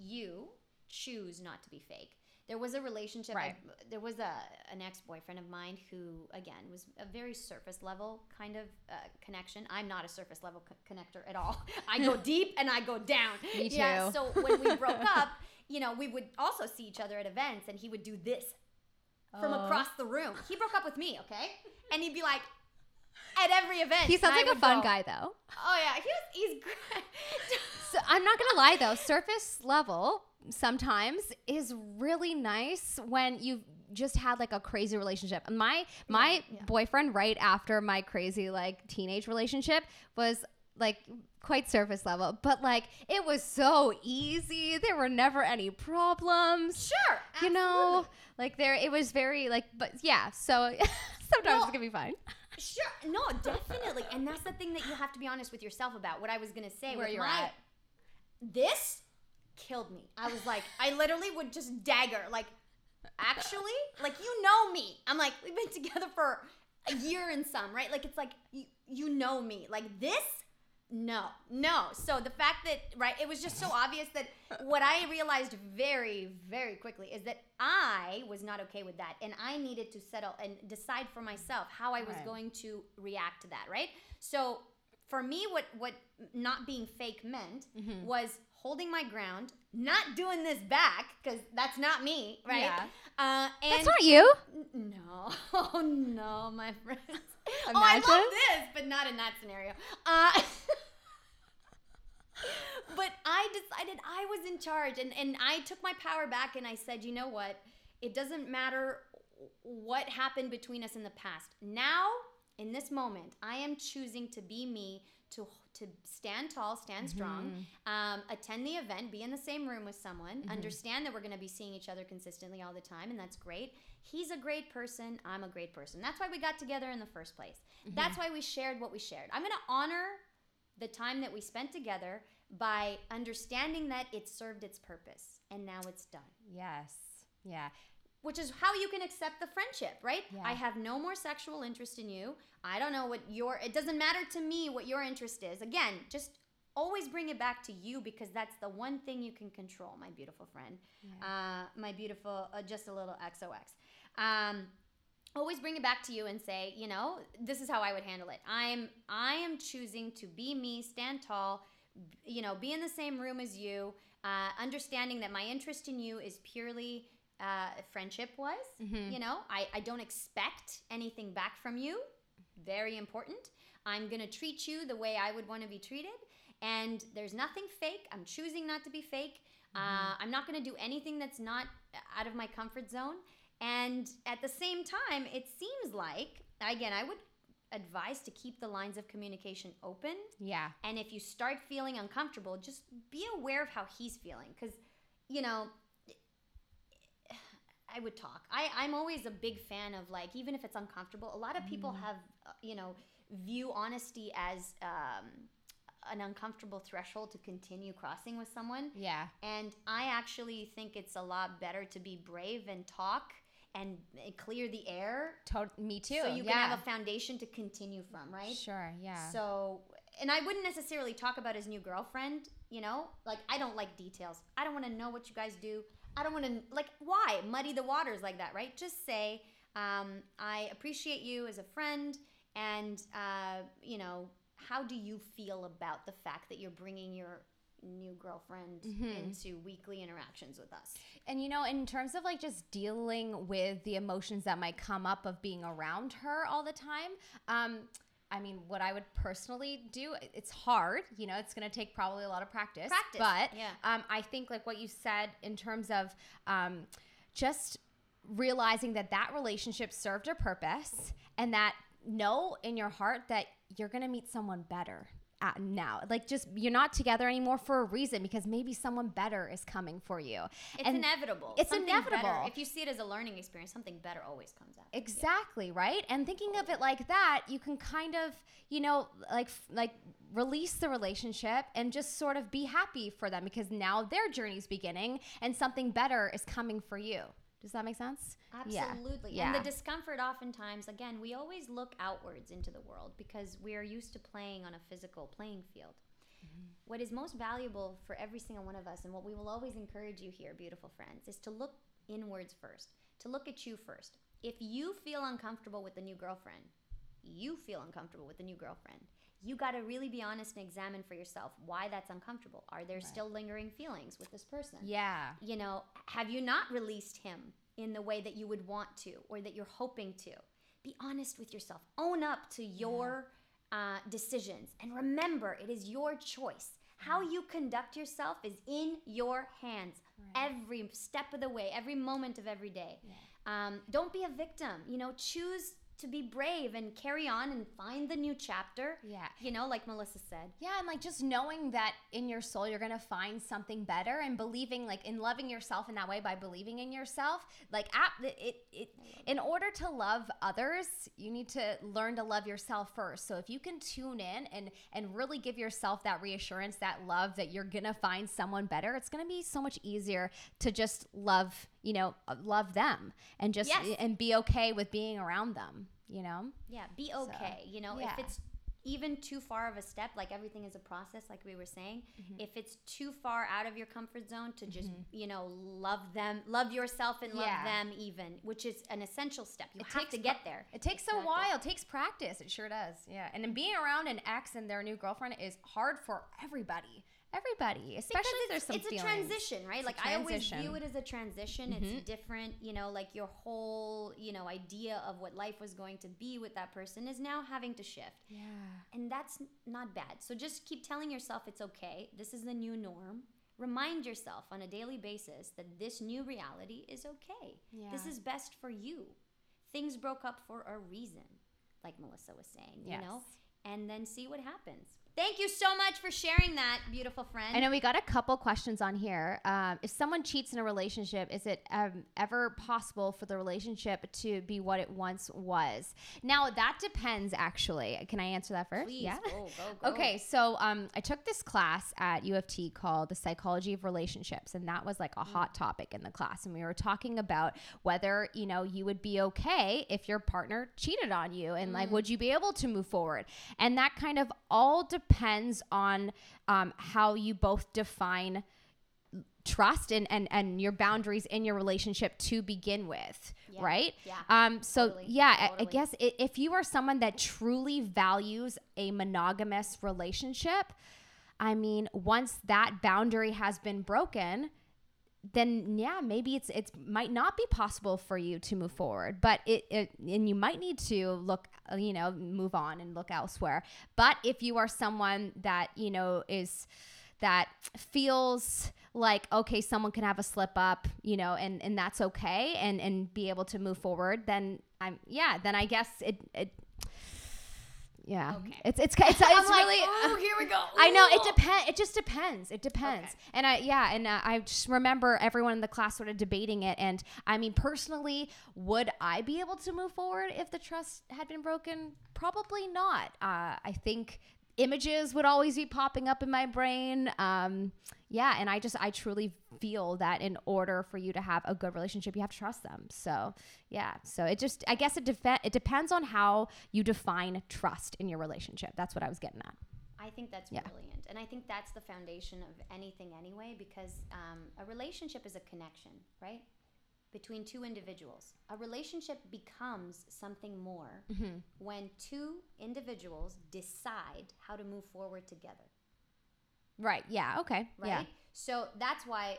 You choose not to be fake. There was a relationship Right. I- there was a an ex-boyfriend of mine who again was a very surface level kind of uh, connection. I'm not a surface level co- connector at all. I go deep and i go down. Me too. yeah so when we broke up you know we would also see each other at events and he would do this from Oh. across the room. He broke up with me okay? And he'd be like at every event He sounds like a fun go, guy though. oh yeah. He was he's great So I'm not gonna lie though, surface level sometimes is really nice when you've just had like a crazy relationship. My my yeah. boyfriend right after my crazy like teenage relationship was like quite surface level, but like it was so easy. There were never any problems. sure You know, like there it was very like but yeah, so sometimes Well, it's gonna be fine. Sure, no, definitely, and that's the thing that you have to be honest with yourself about. What I was gonna say, Where you're my- at. This killed me. I was like, I literally would just dagger. Like, actually, like you know me. I'm like, we've been together for a year and some, right? Like, it's like you you know me. Like this. No, no. So the fact that, right, it was just so obvious that what I realized very, very quickly is that I was not okay with that. And I needed to settle and decide for myself how I was Right. going to react to that, right? So for me, what, what not being fake meant Mm-hmm. was holding my ground, not doing this back, because that's not me, right? Yeah. Uh, and That's not you. N- No, oh no, my friends. Oh, I Imagine. love this, but not in that scenario. Uh, but I decided I was in charge, and and I took my power back, and I said, you know what? It doesn't matter what happened between us in the past. Now in this moment, I am choosing to be me, to to stand tall, stand strong, mm-hmm. um, attend the event, be in the same room with someone, mm-hmm. understand that we're going to be seeing each other consistently all the time, and that's great. He's a great person. I'm a great person. That's why we got together in the first place. Mm-hmm. That's why we shared what we shared. I'm going to honor the time that we spent together by understanding that it served its purpose and now it's done Yes. Yeah. Which is how you can accept the friendship, right? Yeah. I have no more sexual interest in you. I don't know what your it doesn't matter to me what your interest is. Again, just always bring it back to you because that's the one thing you can control, my beautiful friend. Uh, my beautiful uh, just a little XOX. Um, always bring it back to you and say, you know, this is how I would handle it. I'm I am choosing to be me, stand tall, you know, be in the same room as you, uh, understanding that my interest in you is purely uh, friendship wise. You know, I, I don't expect anything back from you. Very important. I'm gonna treat you the way I would want to be treated, and there's nothing fake. I'm choosing not to be fake. Uh, I'm not gonna do anything that's not out of my comfort zone. And at the same time, it seems like again, I would advise to keep the lines of communication open. Yeah. And if you start feeling uncomfortable, just be aware of how he's feeling. Because, you know, I would talk. I, I'm always a big fan of, like, even if it's uncomfortable, a lot of people have, uh, you know, view honesty as um, an uncomfortable threshold to continue crossing with someone. Yeah. And I actually think it's a lot better to be brave and talk and uh, clear the air To- me too. so you yeah. can have a foundation to continue from, right? Sure. Yeah. So, and I wouldn't necessarily talk about his new girlfriend, you know? Like, I don't like details. I don't want to know what you guys do. I don't want to, like, why muddy the waters like that, right? Just say, um, I appreciate you as a friend, and, uh, you know, how do you feel about the fact that you're bringing your new girlfriend into weekly interactions with us? And you know, in terms of like just dealing with the emotions that might come up of being around her all the time, um, I mean, what I would personally do, it's hard. You know, it's going to take probably a lot of practice. Practice, But yeah. um, I think like what you said in terms of um, just realizing that that relationship served a purpose and that know in your heart that you're going to meet someone better at now like just you're not together anymore for a reason because maybe someone better is coming for you It's And- inevitable. it's Something inevitable. better- if you see it as a learning experience, something better always comes out. Exactly, right? And thinking of it like that, you can kind of, you know, like like release the relationship and just sort of be happy for them because now their journey's beginning and something better is coming for you. Does that make sense? Absolutely. Yeah. And the discomfort oftentimes, again, we always look outwards into the world because we are used to playing on a physical playing field. Mm-hmm. What is most valuable for every single one of us, and what we will always encourage you here, beautiful friends, is to look inwards first, to look at you first. If you feel uncomfortable with the new girlfriend, you feel uncomfortable with the new girlfriend. You got to really be honest and examine for yourself why that's uncomfortable. Are there still lingering feelings with this person? Yeah. you know, have you not released him in the way that you would want to or that you're hoping to? Be honest with yourself. Own up to your uh, decisions. And remember, it is your choice. How you conduct yourself is in your hands every step of the way, every moment of every day. Um, don't be a victim. You know, choose to be brave and carry on and find the new chapter. Yeah. You know, like Melissa said. Yeah, and like just knowing that in your soul you're gonna find something better, and believing like in loving yourself in that way by believing in yourself. Like, it, it, in order to love others, you need to learn to love yourself first. So if you can tune in and and really give yourself that reassurance, that love that you're gonna find someone better, it's gonna be so much easier to just love, you know, uh, love them and just Yes. and be okay with being around them. You know. Yeah, be okay. you know, yeah. if it's even too far of a step, like everything is a process, like we were saying, Mm-hmm. if it's too far out of your comfort zone to just, you know, love them, love yourself and love Yeah. them even, which is an essential step. You It have to get there. It takes Exactly. a while. It takes practice. It sure does. Yeah. And then being around an ex and their new girlfriend is hard for everybody. Everybody, especially because if there's some it's feelings. a transition, right? It's like I always. Mm-hmm. view it as a transition. It's different, you know, like your whole, you know, idea of what life was going to be with that person is now having to shift. Yeah. And that's not bad. So just keep telling yourself it's okay. This is the new norm. Remind yourself on a daily basis that this new reality is okay. Yeah. This is best for you. Things broke up for a reason. like Melissa was saying, you know, and then see what happens. Thank you so much for sharing that, beautiful friend. I know we got a couple questions on here. Um, if someone cheats in a relationship, is it um, ever possible for the relationship to be what it once was? Now that depends. Actually, can I answer that first? Please, yeah. go, go, go. Okay, so um, I took this class at U of T called the Psychology of Relationships, and that was like a hot topic in the class. And we were talking about whether you know you would be okay if your partner cheated on you, and like would you be able to move forward? And that kind of all depends on um, how you both define trust and, and and your boundaries in your relationship to begin with Yeah, right? Yeah, um so totally, yeah I- I, guess if you are someone that truly values a monogamous relationship i mean once that boundary has been broken then yeah maybe it's it's might not be possible for you to move forward but it, it and you might need to look uh, you know move on and look elsewhere. But if you are someone that you know is that feels like okay someone can have a slip up you know and and that's okay and and be able to move forward then i'm yeah then i guess it it yeah Okay. it's it's it's, it's like, really "Ooh, here we go. I know it depends. It just depends. It depends. Okay. And I yeah, and uh, I just remember everyone in the class sort of debating it. And I mean, personally, would I be able to move forward if the trust had been broken? Probably not. Uh, I think images would always be popping up in my brain. Um, yeah, and I just I truly feel that in order for you to have a good relationship, you have to trust them. So yeah, so it just I guess it def- it depends on how you define trust in your relationship. That's what I was getting at. I think that's Yeah. brilliant. And I think that's the foundation of anything anyway, because um, a relationship is a connection, right? Between two individuals. A relationship becomes something more Mm-hmm. when two individuals decide how to move forward together, Right. Yeah. Okay. right? Yeah. So that's why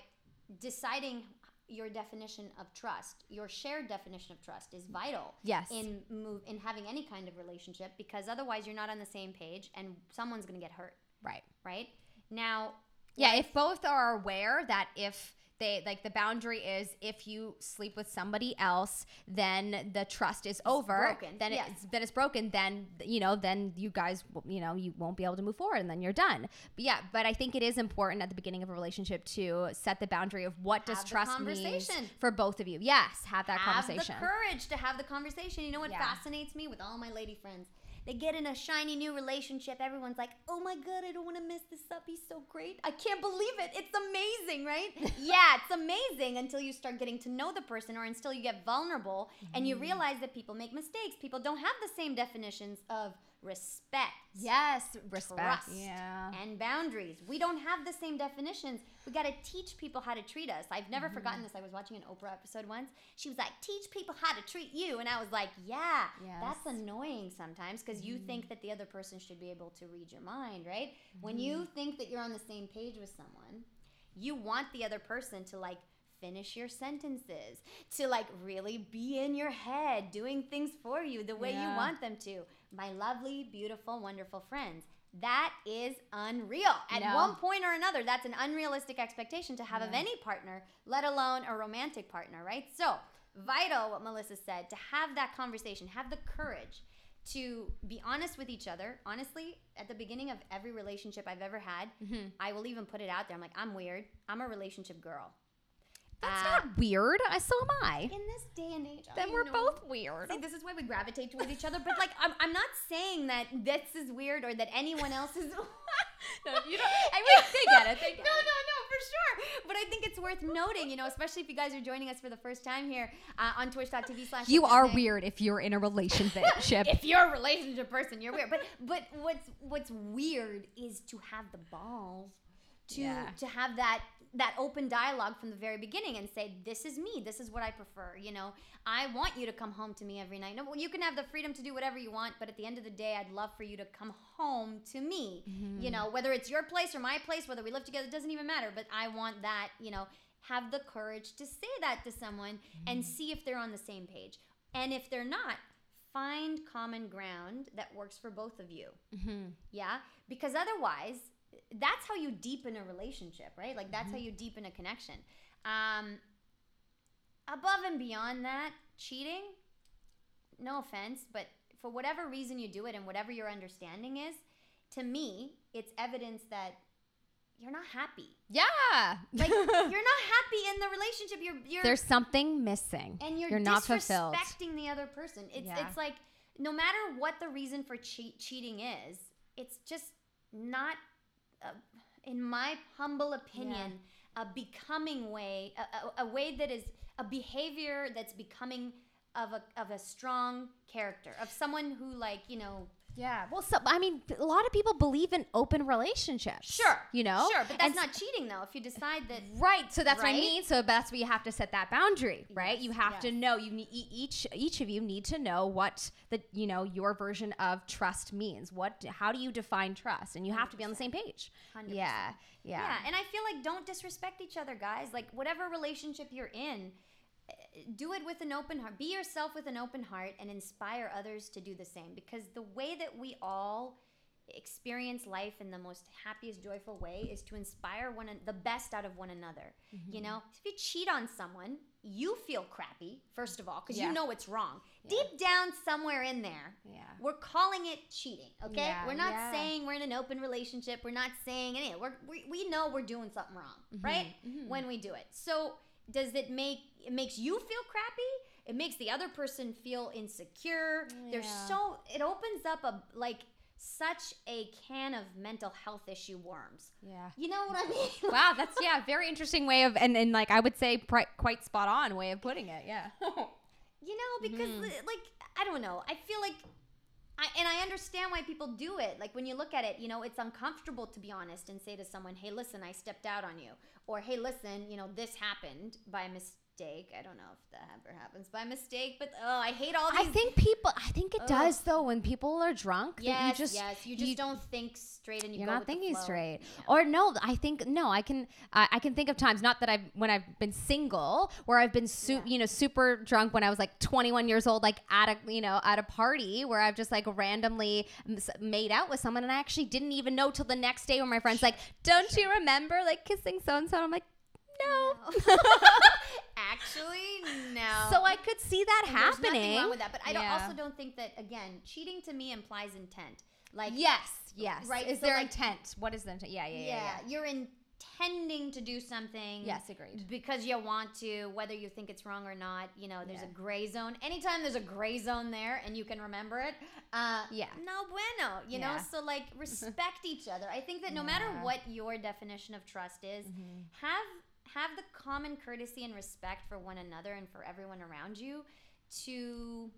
deciding your definition of trust, your shared definition of trust is vital Yes. in move in having any kind of relationship because otherwise you're not on the same page and someone's going to get hurt, right. right? Now, Yeah. If both are aware that if they like the boundary is if you sleep with somebody else, then the trust is over. broken, Then yes. it's then it's broken. Then you know then you guys you know you won't be able to move forward and then you're done. But yeah. But I think it is important at the beginning of a relationship to set the boundary of what does Have the trust mean for both of you. Yes. Have that have conversation. the courage to have the conversation. You know what Yeah. fascinates me with all my lady friends? They get in a shiny new relationship. Everyone's like, "Oh my god, I don't want to mess this up. He's so great. I can't believe it. It's amazing, right?" yeah, it's amazing until you start getting to know the person or until you get vulnerable and Mm-hmm. you realize that people make mistakes. People don't have the same definitions of respect. yes. Respect. Trust Yeah. and boundaries. We don't have the same definitions. We got to teach people how to treat us. I've never Mm-hmm. forgotten this. I was watching an Oprah episode once. She was like, "Teach people how to treat you," and I was like, "Yeah, Yes. that's annoying sometimes because you Mm-hmm. think that the other person should be able to read your mind, right? When you Mm-hmm. think that you're on the same page with someone, you want the other person to like." Finish your sentences to like really be in your head doing things for you the way you want them to. My lovely, beautiful, wonderful friends. That is unreal. At No. one point or another, that's an unrealistic expectation to have of any partner, let alone a romantic partner, right? So, vital what Melissa said to have that conversation, have the courage to be honest with each other. Honestly, at the beginning of every relationship I've ever had, Mm-hmm. I will even put it out there. I'm like, I'm weird. I'm a relationship girl. That's Uh, not weird. I so am I. in this day and age. Then I we're know. both weird. See, this is why we gravitate towards each other. But like, I'm, I'm not saying that this is weird or that anyone else is. No, you don't. I mean, they get it. They get no, no, no, for sure. But I think it's worth noting, you know, especially if you guys are joining us for the first time here uh, on twitch.tv slash You are weird if you're in a relationship. If you're a relationship person, you're weird. But but what's what's weird is to have the balls to Yeah. to have that that open dialogue from the very beginning and say this is me. This is what i prefer you know? I want you to come home to me every night. No well, you can have the freedom to do whatever you want but at the end of the day i'd love for you to come home to me you know? Whether it's your place or my place whether we live together it doesn't even matter but i want that you know? Have the courage to say that to someone and see if they're on the same page. And if they're not find common ground that works for both of you. Mm-hmm. yeah? Because otherwise that's how you deepen a relationship right like that's how you deepen a connection um above and beyond that cheating no offense but for whatever reason you do it and whatever your understanding is, to me, it's evidence that you're not happy. Yeah. Like you're not happy in the relationship. You're you're There's something missing. and you're, you're not fulfilled. disrespecting the other person. It's Yeah. it's like no matter what the reason for cheat, cheating is, it's just not, Uh, in my humble opinion, a becoming way, a, a, a way that is a behavior that's becoming of a of a strong character of someone who like you know Yeah. Well, so I mean, a lot of people believe in open relationships. Sure. You know. sure, but that's And not cheating though. If you decide that Right. So that's what I mean. So that's where you have to set that boundary, right? Yes, You have to know. You need each each of you need to know what the you know your version of trust means. What? How do you define trust? And you have to be on the same page. 100%. Yeah. Yeah. Yeah, and I feel like don't disrespect each other, guys. Like whatever relationship you're in, do it with an open heart. Be yourself with an open heart and inspire others to do the same because the way that we all experience life in the most happiest joyful way is to inspire one an- the best out of one another. You Mm-hmm. know, if you cheat on someone, you feel crappy first of all because Yeah. you know it's wrong. Deep down somewhere in there, Yeah. we're calling it cheating, okay? Yeah, we're not yeah. saying we're in an open relationship. We're not saying any. We're, we we know we're doing something wrong, Mm-hmm, right? When we do it. So does it make it makes you feel crappy? It makes the other person feel insecure. There's Yeah. so it opens up a like such a can of mental health issue worms. Yeah. You know what I mean? Wow, that's yeah, very interesting way of and, and like I would say pri- quite spot on way of putting it. Yeah. You know, because Mm-hmm. like I don't know. I feel like I and I understand why people do it. Like when you look at it, you know, it's uncomfortable to be honest and say to someone, "Hey, listen, I stepped out on you," or "Hey, listen, you know, this happened by mistake." I don't know if that ever happens by mistake, but oh, I hate all these. I think people. I think it does though. When people are drunk, yes, you just yes, you just don't think straight and you you're go not thinking straight Yeah. or no i think no i can I i can think of times not that i've when i've been single where i've been su- Yeah. you know super drunk when i was like 21 years old like at a you know at a party where i've just like randomly made out with someone and i actually didn't even know till the next day when my friends like don't you remember like kissing so and so i'm like no Actually, no. so i could see that And there's happening nothing wrong with that, but I don't, also don't think that again, cheating to me implies intent. Like yes yes Right, is so, there like- intent what is the intent yeah yeah yeah, yeah, yeah. you're intending to do something. yes agreed Because you want to, whether you think it's wrong or not, you know, there's Yeah. a gray zone. Anytime there's a gray zone there and you can remember it, uh, Yeah. no bueno, you know? So, like, respect each other. I think that no matter what your definition of trust is, have have the common courtesy and respect for one another and for everyone around you to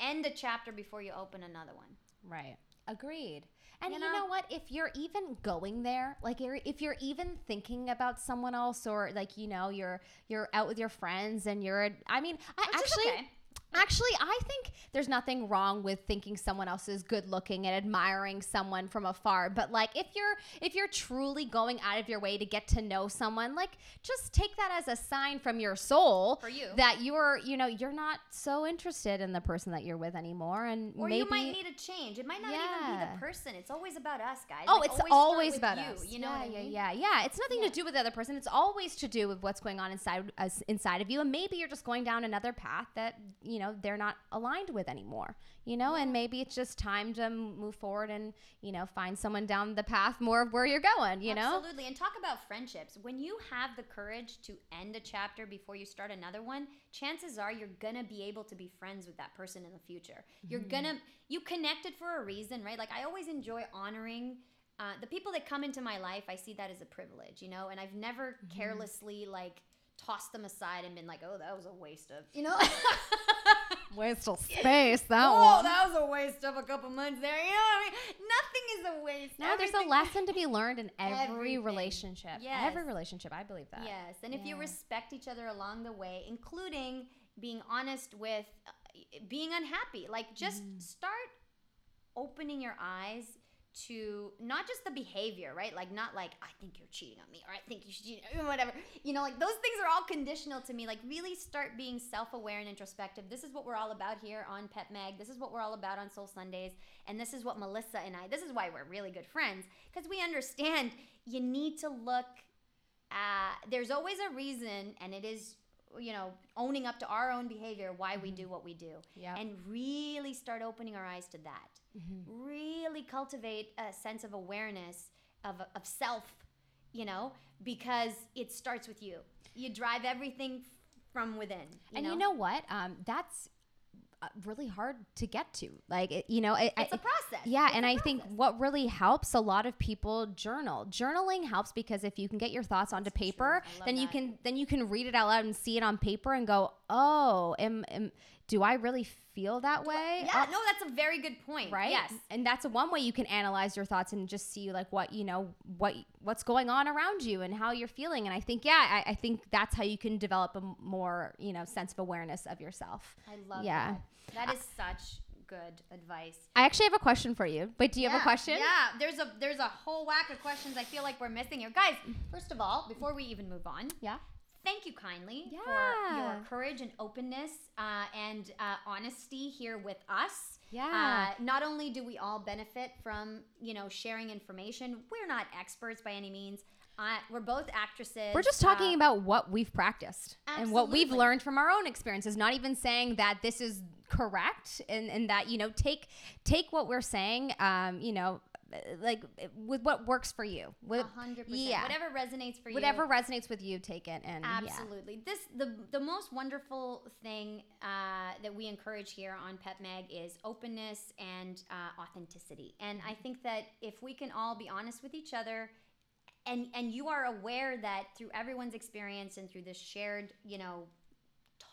end a chapter before you open another one. Right. Agreed. And You you, know? know? what? If you're even going there, like if you're even thinking about someone else, or like you know, you're you're out with your friends and you're, I mean, I actually. okay. Actually, I think there's nothing wrong with thinking someone else is good looking and admiring someone from afar. But like if you're if you're truly going out of your way to get to know someone, like just take that as a sign from your soul For you. that you're, you know, you're not so interested in the person that you're with anymore and Or maybe you might need a change. It might not even be the person. It's always about us, guys. Oh, Like, it's start always about you. us. You know yeah, I yeah, mean? yeah, yeah. It's nothing Yeah. to do with the other person. It's always to do with what's going on inside us, inside of you, and maybe you're just going down another path that you know they're not aligned with anymore. You know, and maybe it's just time to move forward and you know find someone down the path more of where you're going. You know, Absolutely. And talk about friendships. When you have the courage to end a chapter before you start another one, chances are you're going to be able to be friends with that person in the future. You're Mm-hmm. going to, you connected for a reason, right? Like I always enjoy honoring. Uh, the people that come into my life, I see that as a privilege, you know, and I've never Mm-hmm. carelessly like tossed them aside and been like, oh, that was a waste of, you know? waste of space. That oh, that was a waste of a couple months there. You know what I mean? Nothing is a waste. No, there's a lesson to be learned in every Everything. relationship. Yes. Every relationship, I believe that. Yes, and if you respect each other along the way, including being honest with uh, being unhappy, like just Mm-hmm. start opening your eyes to not just the behavior, right? Like not like I think you're cheating on me or I think you should cheat, whatever. You know, like those things are all conditional to me. Like really start being self-aware and introspective. This is what we're all about here on Pep Mag. This is what we're all about on Soul Sundays, and this is what Melissa and I. This is why we're really good friends because we understand you need to look uh, there's always a reason, and it is you know, owning up to our own behavior, why we do what we do, Yep. and really start opening our eyes to that. Really cultivate a sense of awareness of, of self, you know, because it starts with you. You drive everything from within. You and know? you know what? Um, that's uh, really hard to get to. Like, it, you know, it, it's a a process. Yeah, It's and I think what really helps a lot of people journal. Journaling helps because if you can get your thoughts onto paper, I love then you can then you can read it out loud and see it on paper and go, "Oh, am, am do I really feel that way?" Yeah, no, that's a very good point. right? Yes. And that's one way you can analyze your thoughts and just see like what, you know, what what's going on around you and how you're feeling. And I think yeah, I, I think that's how you can develop a more, you know, sense of awareness of yourself. I love Yeah. that. That is such good advice. I actually have a question for you. Wait, do you have a question? Yeah, there's a there's a whole whack of questions I feel like we're missing here. Guys, first of all, before we even move on, Yeah. Thank you kindly for your courage and openness uh, and uh, honesty here with us. Yeah. Uh, not only do we all benefit from you know sharing information, we're not experts by any means. Uh, we're both actresses. We're just talking uh, about what we've practiced and what we've learned from our own experiences. Not even saying that this is correct and, and that you know take take what we're saying, um, you know, like with what works for you. With hundred percent. yeah. Whatever resonates for you. whatever resonates with you, take it. And yeah. Absolutely. This the the most wonderful thing uh, that we encourage here on Pep Mag is openness and uh, authenticity. And I think that if we can all be honest with each other, and and you are aware that through everyone's experience and through this shared, you know,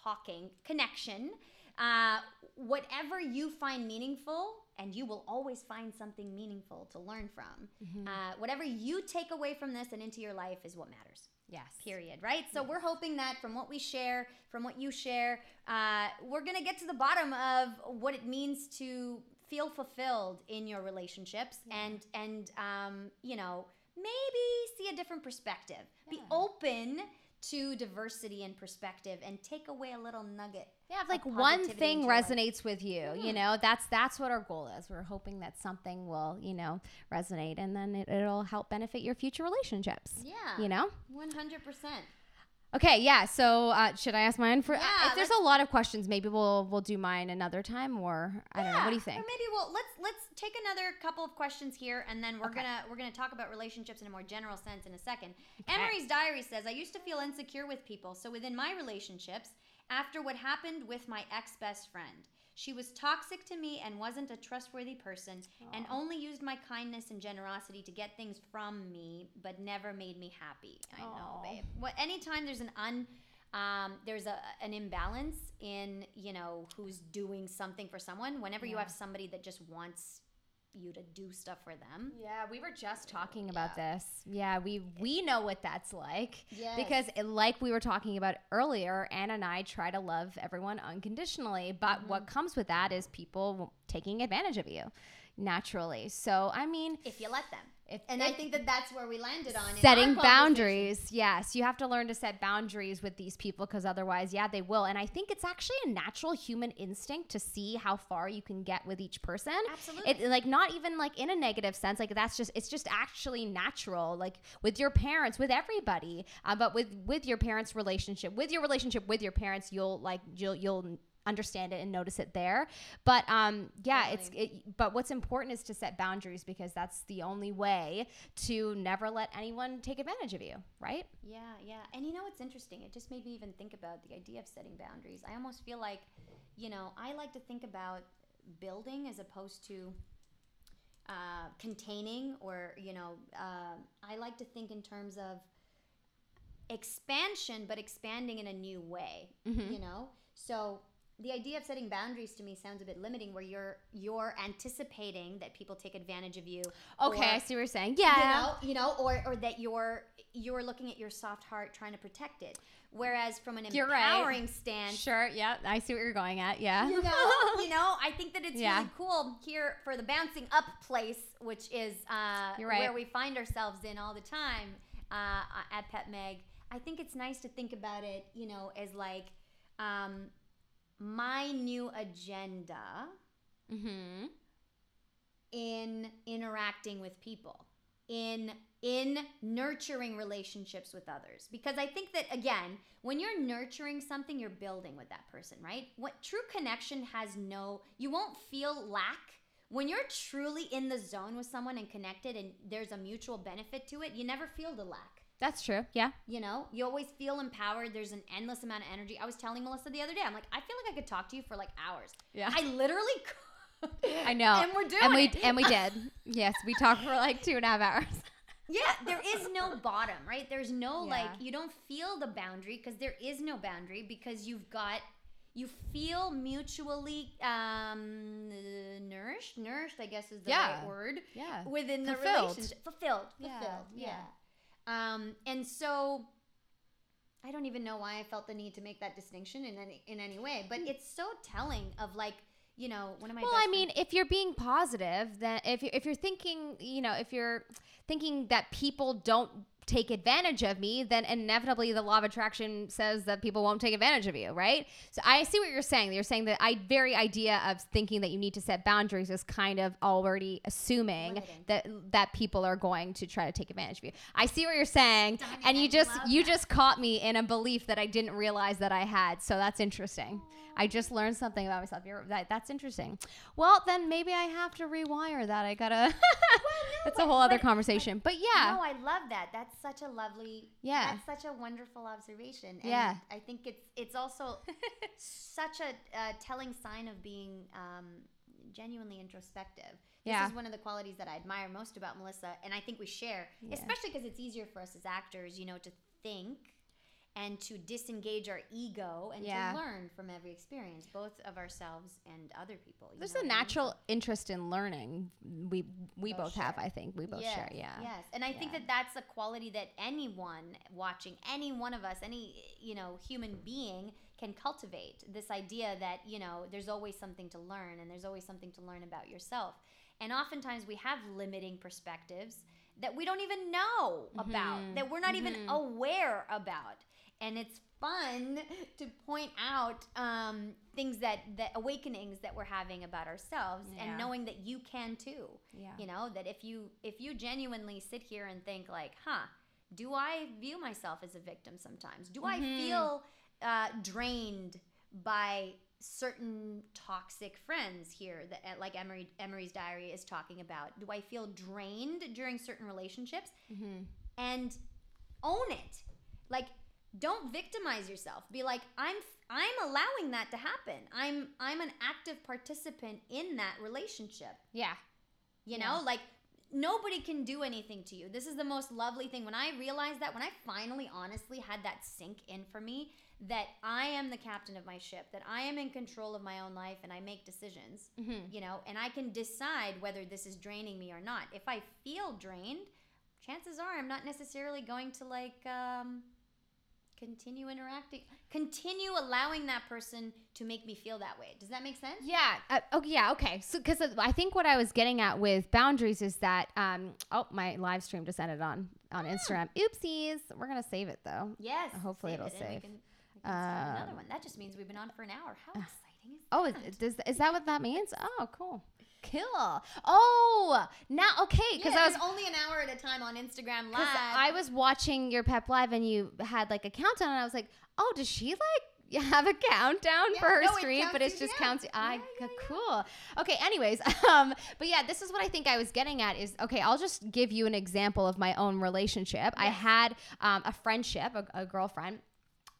talking connection, uh, whatever you find meaningful. And you will always find something meaningful to learn from. Mm-hmm. Uh, whatever you take away from this and into your life is what matters Yes. period right so we're hoping that from what we share from what you share uh, we're gonna get to the bottom of what it means to feel fulfilled in your relationships and and um, you know maybe see a different perspective be open to diversity and perspective and take away a little nugget Yeah, if like one thing into your life. resonates with you, you know, that's that's what our goal is. We're hoping that something will, you know, resonate and then it, it'll help benefit your future relationships. yeah You know? 100% Okay, yeah. So uh, should I ask mine for? Yeah, if there's a lot of questions, maybe we'll we'll do mine another time, or I don't know. What do you think? Or maybe we'll let's let's take another couple of questions here, and then we're Okay. gonna we're gonna talk about relationships in a more general sense in a second. Okay. Emery's diary says, "I used to feel insecure with people, so within my relationships, after what happened with my ex best friend." She was toxic to me and wasn't a trustworthy person, and only used my kindness and generosity to get things from me, but never made me happy. I know, Aw. babe. What anytime there's an un um, there's a an imbalance in you know who's doing something for someone whenever you have somebody that just wants you to do stuff for them Yeah, we were just talking about this. Yeah, we we know what that's like. Yes. Because it, like we were talking about earlier, Ann and I try to love everyone unconditionally, but Mm-hmm. what comes with that is people taking advantage of you naturally. So, I mean, if you let them if and i think that that's where we landed on in setting boundaries. Yes you have to learn to set boundaries with these people because otherwise yeah they will. And i think it's actually a natural human instinct to see how far you can get with each person. Absolutely. it like not even like in a negative sense like that's just it's just actually natural like with your parents with everybody. Uh, but with with your parents relationship with your relationship with your parents you'll like you'll you'll understand it and notice it there. But um yeah it's it, but what's important is to set boundaries because that's the only way to never let anyone take advantage of you right? Yeah yeah. And you know what's interesting? It just made me even think about the idea of setting boundaries. I almost feel like you know i like to think about building as opposed to uh, containing or you know uh, i like to think in terms of expansion but expanding in a new way Mm-hmm. you know? So the idea of setting boundaries to me sounds a bit limiting where you're you're anticipating that people take advantage of you okay or, i see what you're saying yeah you know you know or or that you're you're looking at your soft heart trying to protect it whereas from an You're right. empowering stance sure yeah i see what you're going at yeah you know, you know, I think that it's Yeah. really cool here for the bouncing up place, which is uh, right. where we find ourselves in all the time uh, at Pep Mag. I think it's nice to think about it, you know, as like um, my new agenda mm-hmm. in interacting with people. in in nurturing relationships with others. Because i think that again when you're nurturing something you're building with that person right? What true connection has no you won't feel lack. When you're truly in the zone with someone and connected and there's a mutual benefit to it you never feel the lack That's true. Yeah. you know you always feel empowered there's an endless amount of energy i was telling melissa the other day i'm like i feel like i could talk to you for like hours Yeah. i literally could. I know. and we're doing and we it. and we did. Yes, we talked for like two and a half hours. Yeah, there is no bottom, right? There's no Yeah. like you don't feel the boundary because there is no boundary because you've got you feel mutually um nourished. Nourished, I guess is the Yeah. right word Yeah. within the Fulfilled. relationship. Fulfilled, Yeah, fulfilled. Yeah. yeah. Um, and so I don't even know why I felt the need to make that distinction in any in any way, but it's so telling of like you know one of my Well, I mean, if you're being positive, then if you if you're thinking, you know, if you're thinking that people don't take advantage of me, then inevitably the law of attraction says that people won't take advantage of you, right? So I see what you're saying. You're saying that I very idea of thinking that you need to set boundaries is kind of already assuming Limiting. that that people are going to try to take advantage of you. I see what you're saying, and you I just you that. just caught me in a belief that I didn't realize that I had. So that's interesting. I just learned something about myself. You're, that, that's interesting. Well, then maybe I have to rewire that. I gotta. that's a but- whole other but- conversation. But yeah, No, I love that. That's such a lovely. Yeah. That's such a wonderful observation. And Yeah. I think it's it's also such a uh, telling sign of being um, genuinely introspective. This Yeah. is one of the qualities that I admire most about Melissa, and I think we share, Yeah. especially because it's easier for us as actors, you know, to think and to disengage our ego and Yeah. to learn from every experience, both of ourselves and other people. there's a what I mean? natural interest in learning. We we Both both have. I think we both yes, share. Yeah. Yes. And I think that that's a quality that anyone watching, any one of us, any, you know, human being can cultivate. This idea that, you know, there's always something to learn and there's always something to learn about yourself. And oftentimes we have limiting perspectives that we don't even know about, Mhm. that we're not even Mhm. aware about. And it's fun to point out um, things that, that awakenings that we're having about ourselves Yeah. and knowing that you can too Yeah. you know that if you if you genuinely sit here and think like huh do i view myself as a victim sometimes do i Mhm. feel uh, drained by certain toxic friends here that uh, like emery emery's diary is talking about do i feel drained during certain relationships Mm-hmm. and own it like don't victimize yourself be like i'm i'm allowing that to happen i'm i'm an active participant in that relationship Yeah. you Yeah. know, like nobody can do anything to you. This is the most lovely thing. When I realized that, when I finally honestly had that sink in for me, that I am the captain of my ship, that I am in control of my own life and I make decisions, Mm-hmm. you know, and I can decide whether this is draining me or not. If I feel drained, chances are I'm not necessarily going to like um, continue interacting, continue allowing that person to make me feel that way. Does that make sense? Yeah. Uh, oh, yeah. Okay. So, because I think what I was getting at with boundaries is that, um, oh, my live stream just ended on on Instagram. Oopsies. We're gonna save it though. Yes. Hopefully it'll it, and we save. can- we can start another Um, one. That just means we've been on for an hour. How exciting is Oh, that? is, does, is that what that means? Oh, cool. Cool. Oh, now okay. Because yeah, I was only an hour at a time on Instagram Live. I was watching your pep live and you had like a countdown and I was like, oh, does she like have a countdown Yeah, for her no, it stream? But it's just down. counts. I Yeah, yeah, yeah. cool. Okay. Anyways, um, but yeah, this is what I think I was getting at is okay. I'll just give you an example of my own relationship. I had um, a friendship, a, a girlfriend,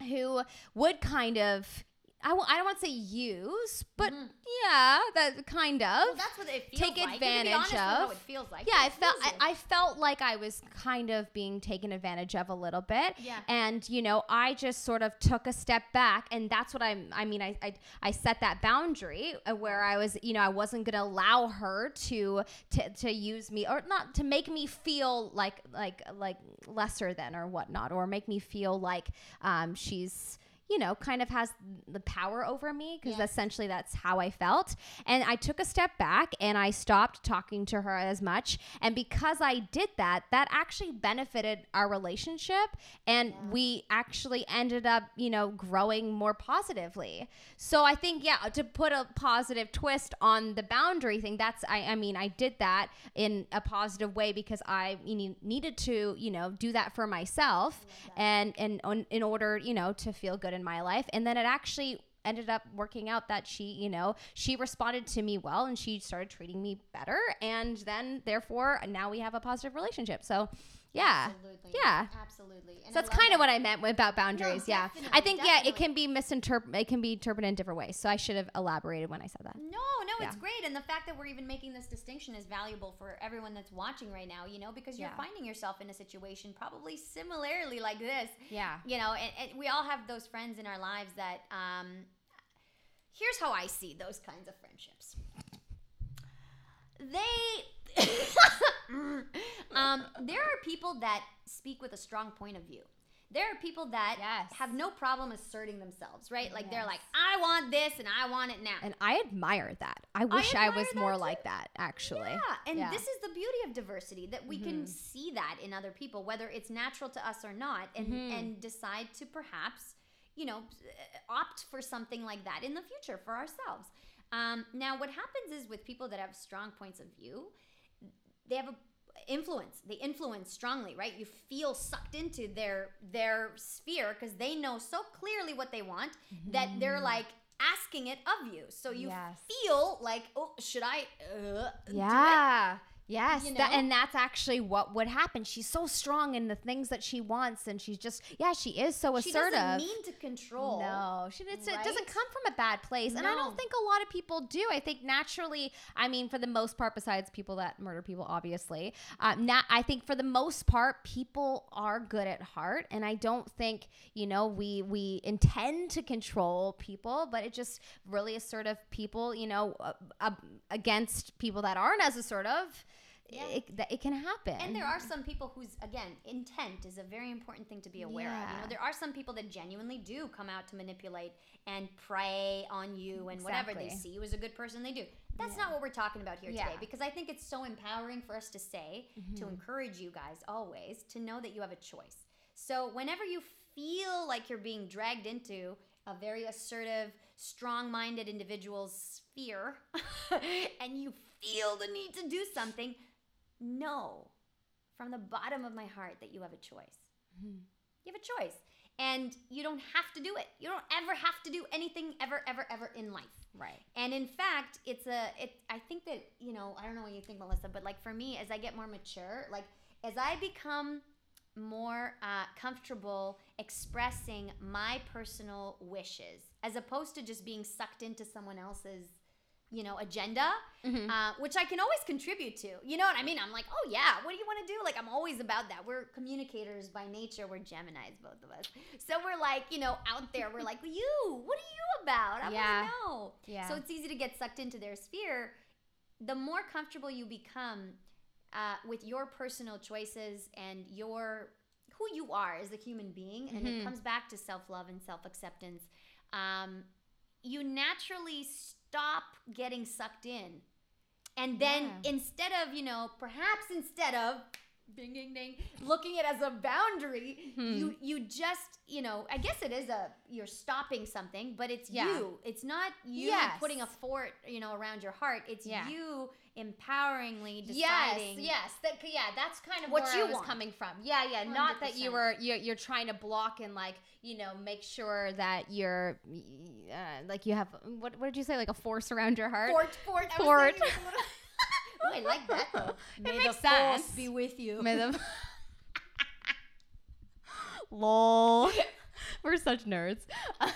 who would kind of. I w- I don't want to say use, but Mhm. yeah, that kind of. well, that's what it feels take like. You can be advantage honest with how of. it feels like. yeah, I felt I. I felt like I was kind of being taken advantage of a little bit. Yeah. And you know, I just sort of took a step back, and that's what I'm. I mean, I I, I set that boundary uh, where I was, you know, I wasn't gonna allow her to to to use me or not to make me feel like like like lesser than or whatnot, or make me feel like um she's you know, kind of has the power over me because Yes. essentially that's how I felt. And I took a step back and I stopped talking to her as much. And because I did that, that actually benefited our relationship. And Yeah. we actually ended up, you know, growing more positively. So I think, yeah, to put a positive twist on the boundary thing, that's, I, I mean, I did that in a positive way because I needed to, you know, do that for myself and, and on, in order, you know, to feel good in my life. And then it actually ended up working out that she, you know, she responded to me well and she started treating me better. And then therefore now we have a positive relationship. So yeah. Absolutely. Yeah. Absolutely. And So that's kind of what I meant with- about boundaries. yeah. I definitely, think yeah, it can be misinterpreted. It can be interpreted in different ways. So I should have elaborated when I said that. No, no, it's great. And the fact that we're even making this distinction is valuable for everyone that's watching right now, you know, because you're Yeah. finding yourself in a situation probably similarly like this. Yeah. You know, and, and we all have those friends in our lives that, um, here's how I see those kinds of friendships. They, um, there are people that speak with a strong point of view. There are people that Yes. have no problem asserting themselves, right? Like they're like, I want this and I want it now. And I admire that. I wish I, admire was more too. like that, actually. Yeah, and Yeah. this is the beauty of diversity that we can Mhm. see that in other people, whether it's natural to us or not, and Mhm. and decide to perhaps, you know, opt for something like that in the future for ourselves. Um, now, what happens is with people that have strong points of view, they have a influence they influence strongly right you feel sucked into their their sphere because they know so clearly what they want that they're like asking it of you so you Yes. feel like oh should i uh, do it? Yeah. Yes, You that, and that's actually what would happen. She's so strong in the things that she wants, and she's just yeah, she is so she assertive. doesn't mean to control No, she, it's, it doesn't come from a bad place, and I don't think a lot of people do. I think naturally, I mean, for the most part, besides people that murder people, obviously, um, not. I think for the most part, people are good at heart, and I don't think you know we we intend to control people, but it just really assertive people, you know, uh, uh, against people that aren't as assertive. Yeah. It, that it can happen. and there are some people whose again intent is a very important thing to be aware of you know there are some people that genuinely do come out to manipulate and prey on you and whatever they see you as a good person they do that's Yeah. not what we're talking about here Yeah. today because i think it's so empowering for us to say to Mhm. encourage you guys always to know that you have a choice so whenever you feel like you're being dragged into a very assertive strong-minded individual's sphere and you feel the need to do something know from the bottom of my heart that you have a choice. Mhm. You have a choice. And you don't have to do it. You don't ever have to do anything ever, ever, ever in life. right. And in fact, it's a it I think that, you know, I don't know what you think, Melissa, but like for me, as I get more mature, like as I become more uh, comfortable expressing my personal wishes as opposed to just being sucked into someone else's you know agenda Mhm. uh, which i can always contribute to you know what i mean i'm like oh yeah what do you want to do like i'm always about that we're communicators by nature we're geminis both of us so we're like you know out there we're like you what are you about i Yeah. want to know Yeah. so it's easy to get sucked into their sphere the more comfortable you become uh, with your personal choices and your who you are as a human being, and Mhm. it comes back to self love and self acceptance. Um, you naturally stop getting sucked in, and then Yeah. instead of you know perhaps instead of ding ding ding looking at it as a boundary Hmm. you you just you know i guess it is a you're stopping something but it's Yeah. you it's not you Yes. putting a fort you know around your heart it's Yeah. you empoweringly Yes, deciding yes, that, yeah, that's kind of What where you I was want. coming from. Yeah, yeah, not that you were you're, you're trying to block and like you know make sure that you're uh, like you have what what did you say like a force around your heart. fort fort Fort. thinking it's a little- oh i like that though may makes the force sense. be with you May the- Lol, we're such nerds.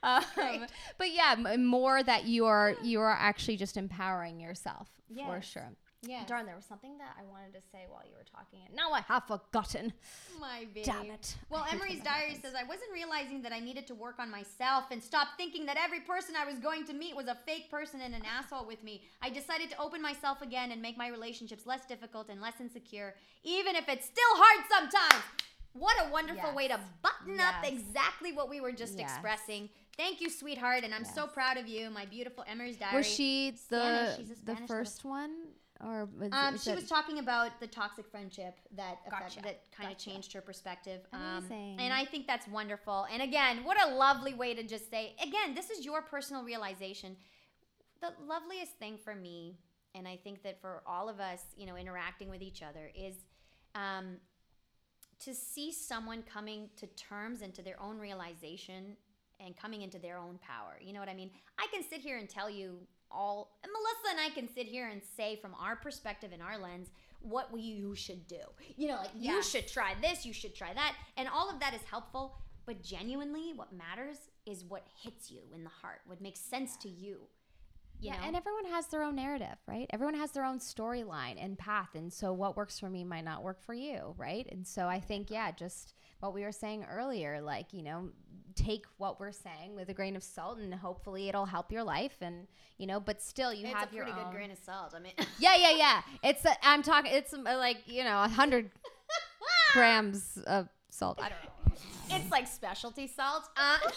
um, but yeah, m- more that you are you are actually just empowering yourself for sure. yeah Darn, there was something that I wanted to say while you were talking, and now I have forgotten. my baby Damn it! Well, Emery's diary happens. says I wasn't realizing that I needed to work on myself and stop thinking that every person I was going to meet was a fake person and an asshole with me. I decided to open myself again and make my relationships less difficult and less insecure, even if it's still hard sometimes. What a wonderful Yes. way to button up exactly what we were just Yes. expressing. Thank you, sweetheart, and I'm so proud of you, my beautiful Emery's diary. Was she the she's the first one, or was, Um, she it- was talking about the toxic friendship that affect, Gotcha. that kind of Gotcha. changed her perspective. Um, Amazing. and I think that's wonderful. And again, what a lovely way to just say, again, this is your personal realization. The loveliest thing for me, and I think that for all of us, you know, interacting with each other, is um, to see someone coming to terms and to their own realization and coming into their own power. You know what I mean? I can sit here and tell you all, and Melissa and I can sit here and say from our perspective and our lens what we, you should do. You know, like you should try this, you should try that, and all of that is helpful. But genuinely, what matters is what hits you in the heart, what makes sense to you. You yeah, know? and everyone has their own narrative, right? Everyone has their own storyline and path, and so what works for me might not work for you, right? And so I think, yeah, just what we were saying earlier, like you know, take what we're saying with a grain of salt, and hopefully it'll help your life, and you know, but still you it's have a your pretty own. good grain of salt. I mean, yeah, yeah, yeah. It's i I'm talking. It's uh, like you know, a hundred grams of salt. I don't know. it's like specialty salt. Uh,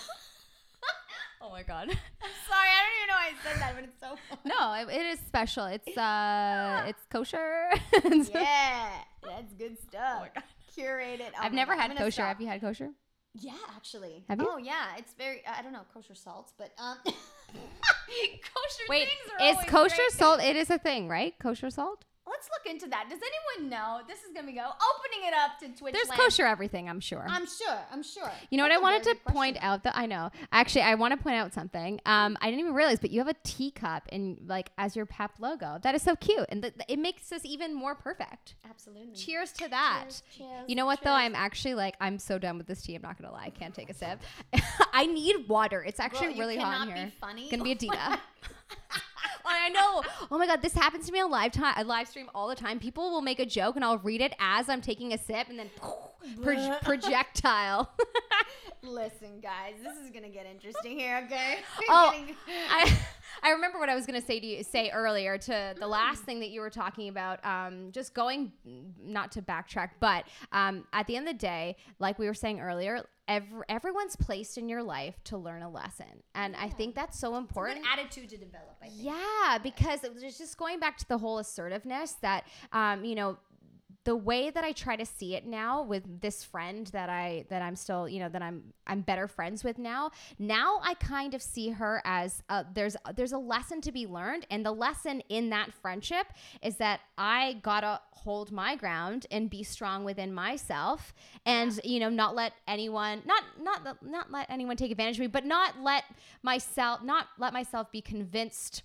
Oh my god. I'm sorry, I don't even know why I said that, but it's so funny. No, it, it is special. It's uh, it's kosher. Yeah, that's good stuff. my God. Curated. Oh I've never God, had kosher. stop. Have you had kosher? Yeah, actually. Have you? Oh yeah, it's very. I don't know kosher salts, but um, kosher Wait, things are is kosher great. salt? It is a thing, right? Kosher salt. Let's look into that. Does anyone know? This is gonna go opening it up to Twitch. There's land. kosher everything. I'm sure. I'm sure. I'm sure. you know what I wanted to good point out that I know. Actually, I want to point out something. Um, I didn't even realize, but you have a teacup in like as your pep logo. That is so cute, and th- th- it makes this even more perfect. Absolutely. Cheers to that. Cheers, cheers, You know what though? I'm actually like I'm so done with this tea. I'm not gonna lie. I can't take a sip. I need water. It's actually Girl, really hot in here. Funny. Gonna be Adita. I know. Oh my god, this happens to me on live time, a live stream all the time. People will make a joke and I'll read it as I'm taking a sip, and then pro- projectile. Listen, guys, this is gonna get interesting here. Okay. Oh, I, I remember what I was going to say to you say earlier to the last thing that you were talking about. Um, just going, not to backtrack, but um, at the end of the day, like we were saying earlier, every, everyone's placed in your life to learn a lesson, and I think that's so important. attitude to develop. I think. Yeah, because it was just going back to the whole assertiveness that, um, you know, the way that I try to see it now with this friend that I that I'm still you know that I'm I'm better friends with now. Now I kind of see her as uh there's there's a lesson to be learned, and the lesson in that friendship is that I gotta hold my ground and be strong within myself, and you know not let anyone not not not let anyone take advantage of me, but not let myself not let myself be convinced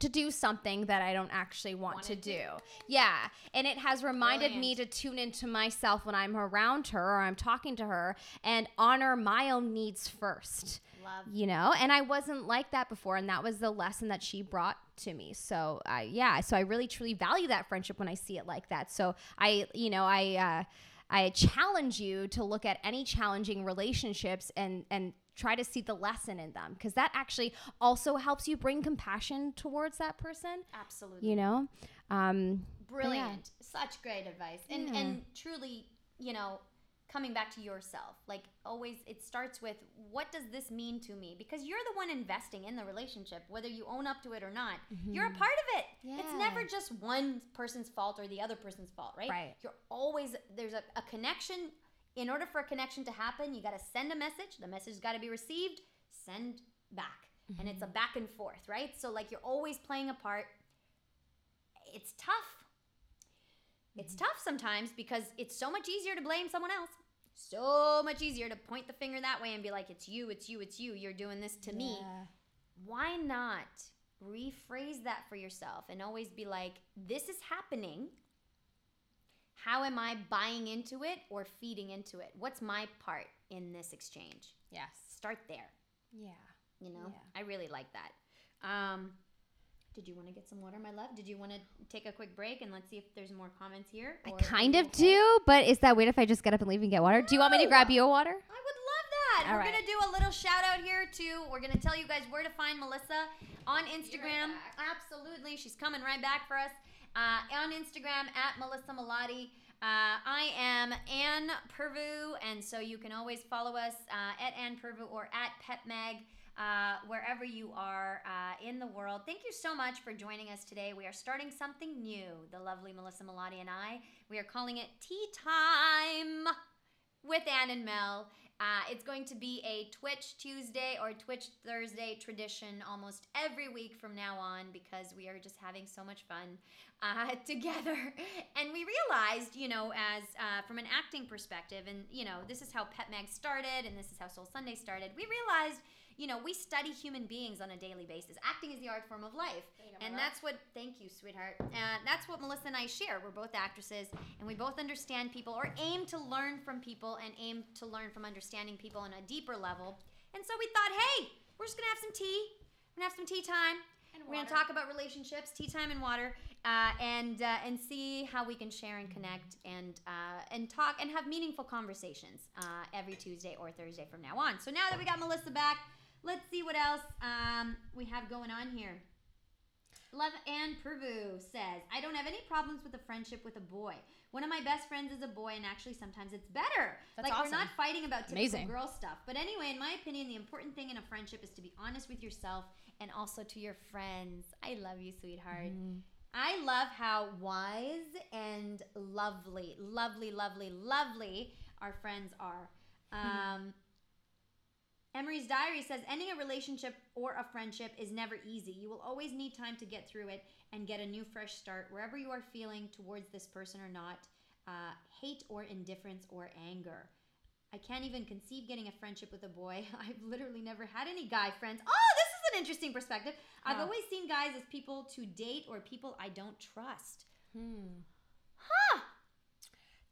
to do something that I don't actually want Wanna do. do. Yeah. And it has reminded me to tune into myself when I'm around her or I'm talking to her and honor my own needs first. Love. You know, and I wasn't like that before, and that was the lesson that she brought to me. So, I yeah, so I really truly value that friendship when I see it like that. So, I, you know, I, uh, I challenge you to look at any challenging relationships and and try to see the lesson in them because that actually also helps you bring compassion towards that person. Absolutely. You know, um, Brilliant. Such great advice. And Yeah. and truly, you know, coming back to yourself. Like always it starts with what does this mean to me? Because you're the one investing in the relationship, whether you own up to it or not. You're a part of it. It's Mm-hmm. Never just one person's fault or the other person's fault, right? Right. You're always there's a, a connection. In order for a connection to happen, you got to send a message. The message's got to be received. Send back, and it's a Mm-hmm. back and forth, right? So like you're always playing a part. It's tough. It's Mm-hmm. tough sometimes because it's so much easier to blame someone else. So much easier to point the finger that way and be like, it's you, it's you, it's you. You're doing this to me. Why not rephrase that for yourself and always be like, this is happening. How am I buying into it or feeding into it? What's my part in this exchange? Yes. Start there. Yeah. You know, Yeah. I really like that. Um, did you want to get some water, my love? Did you want to take a quick break and let's see if there's more comments here? I kind of okay? do, but is that weird if I just get up and leave and get water? Do you want me to grab you a water? I would love that. All We're right. gonna do a little shout out here too. We're gonna tell you guys where to find Melissa on Instagram. Absolutely, she's coming right back for us uh, on Instagram at Melissa Melottey. Uh, I am Ann Pirvu, and so you can always follow us uh, at Ann Pirvu or at PepMag, uh, wherever you are uh, in the world. Thank you so much for joining us today. We are starting something new, the lovely Melissa Melottey and I. We are calling it Tea Time with Ann and Mel. Uh, it's going to be a Twitch Tuesday or Twitch Thursday tradition almost every week from now on because we are just having so much fun uh, together. And we realized, you know, as uh, from an acting perspective, and you know, this is how Pep Mag started, and this is how Soul Sunday started. We realized, you know, we study human beings on a daily basis. Acting is the art form of life, and that's what. Thank you, sweetheart. Uh, that's what Melissa and I share. We're both actresses, and we both understand people, or aim to learn from people, and aim to learn from understanding people on a deeper level. And so we thought, hey, we're just gonna have some tea. We're gonna have some tea time. And We're gonna talk about relationships, tea time and water, uh, and uh, and see how we can share and connect and uh, and talk and have meaningful conversations uh, every Tuesday or Thursday from now on. So now that we got Melissa back, let's see what else um, we have going on here. Love Ann Pirvu says, I don't have any problems with a friendship with a boy. One of my best friends is a boy, and actually, sometimes it's better. That's like, we're not fighting about typical Amazing. girl stuff. But anyway, in my opinion, the important thing in a friendship is to be honest with yourself and also to your friends. I love you, sweetheart. I love how wise and lovely, lovely, lovely, lovely our friends are. Um, Emery's diary says ending a relationship or a friendship is never easy. You will always need time to get through it and get a new fresh start wherever you are feeling towards this person or not uh, hate or indifference or anger. I can't even conceive getting a friendship with a boy. I've literally never had any guy friends. Oh, this is an interesting perspective. I've always seen guys as people to date or people I don't trust. Hmm. Huh.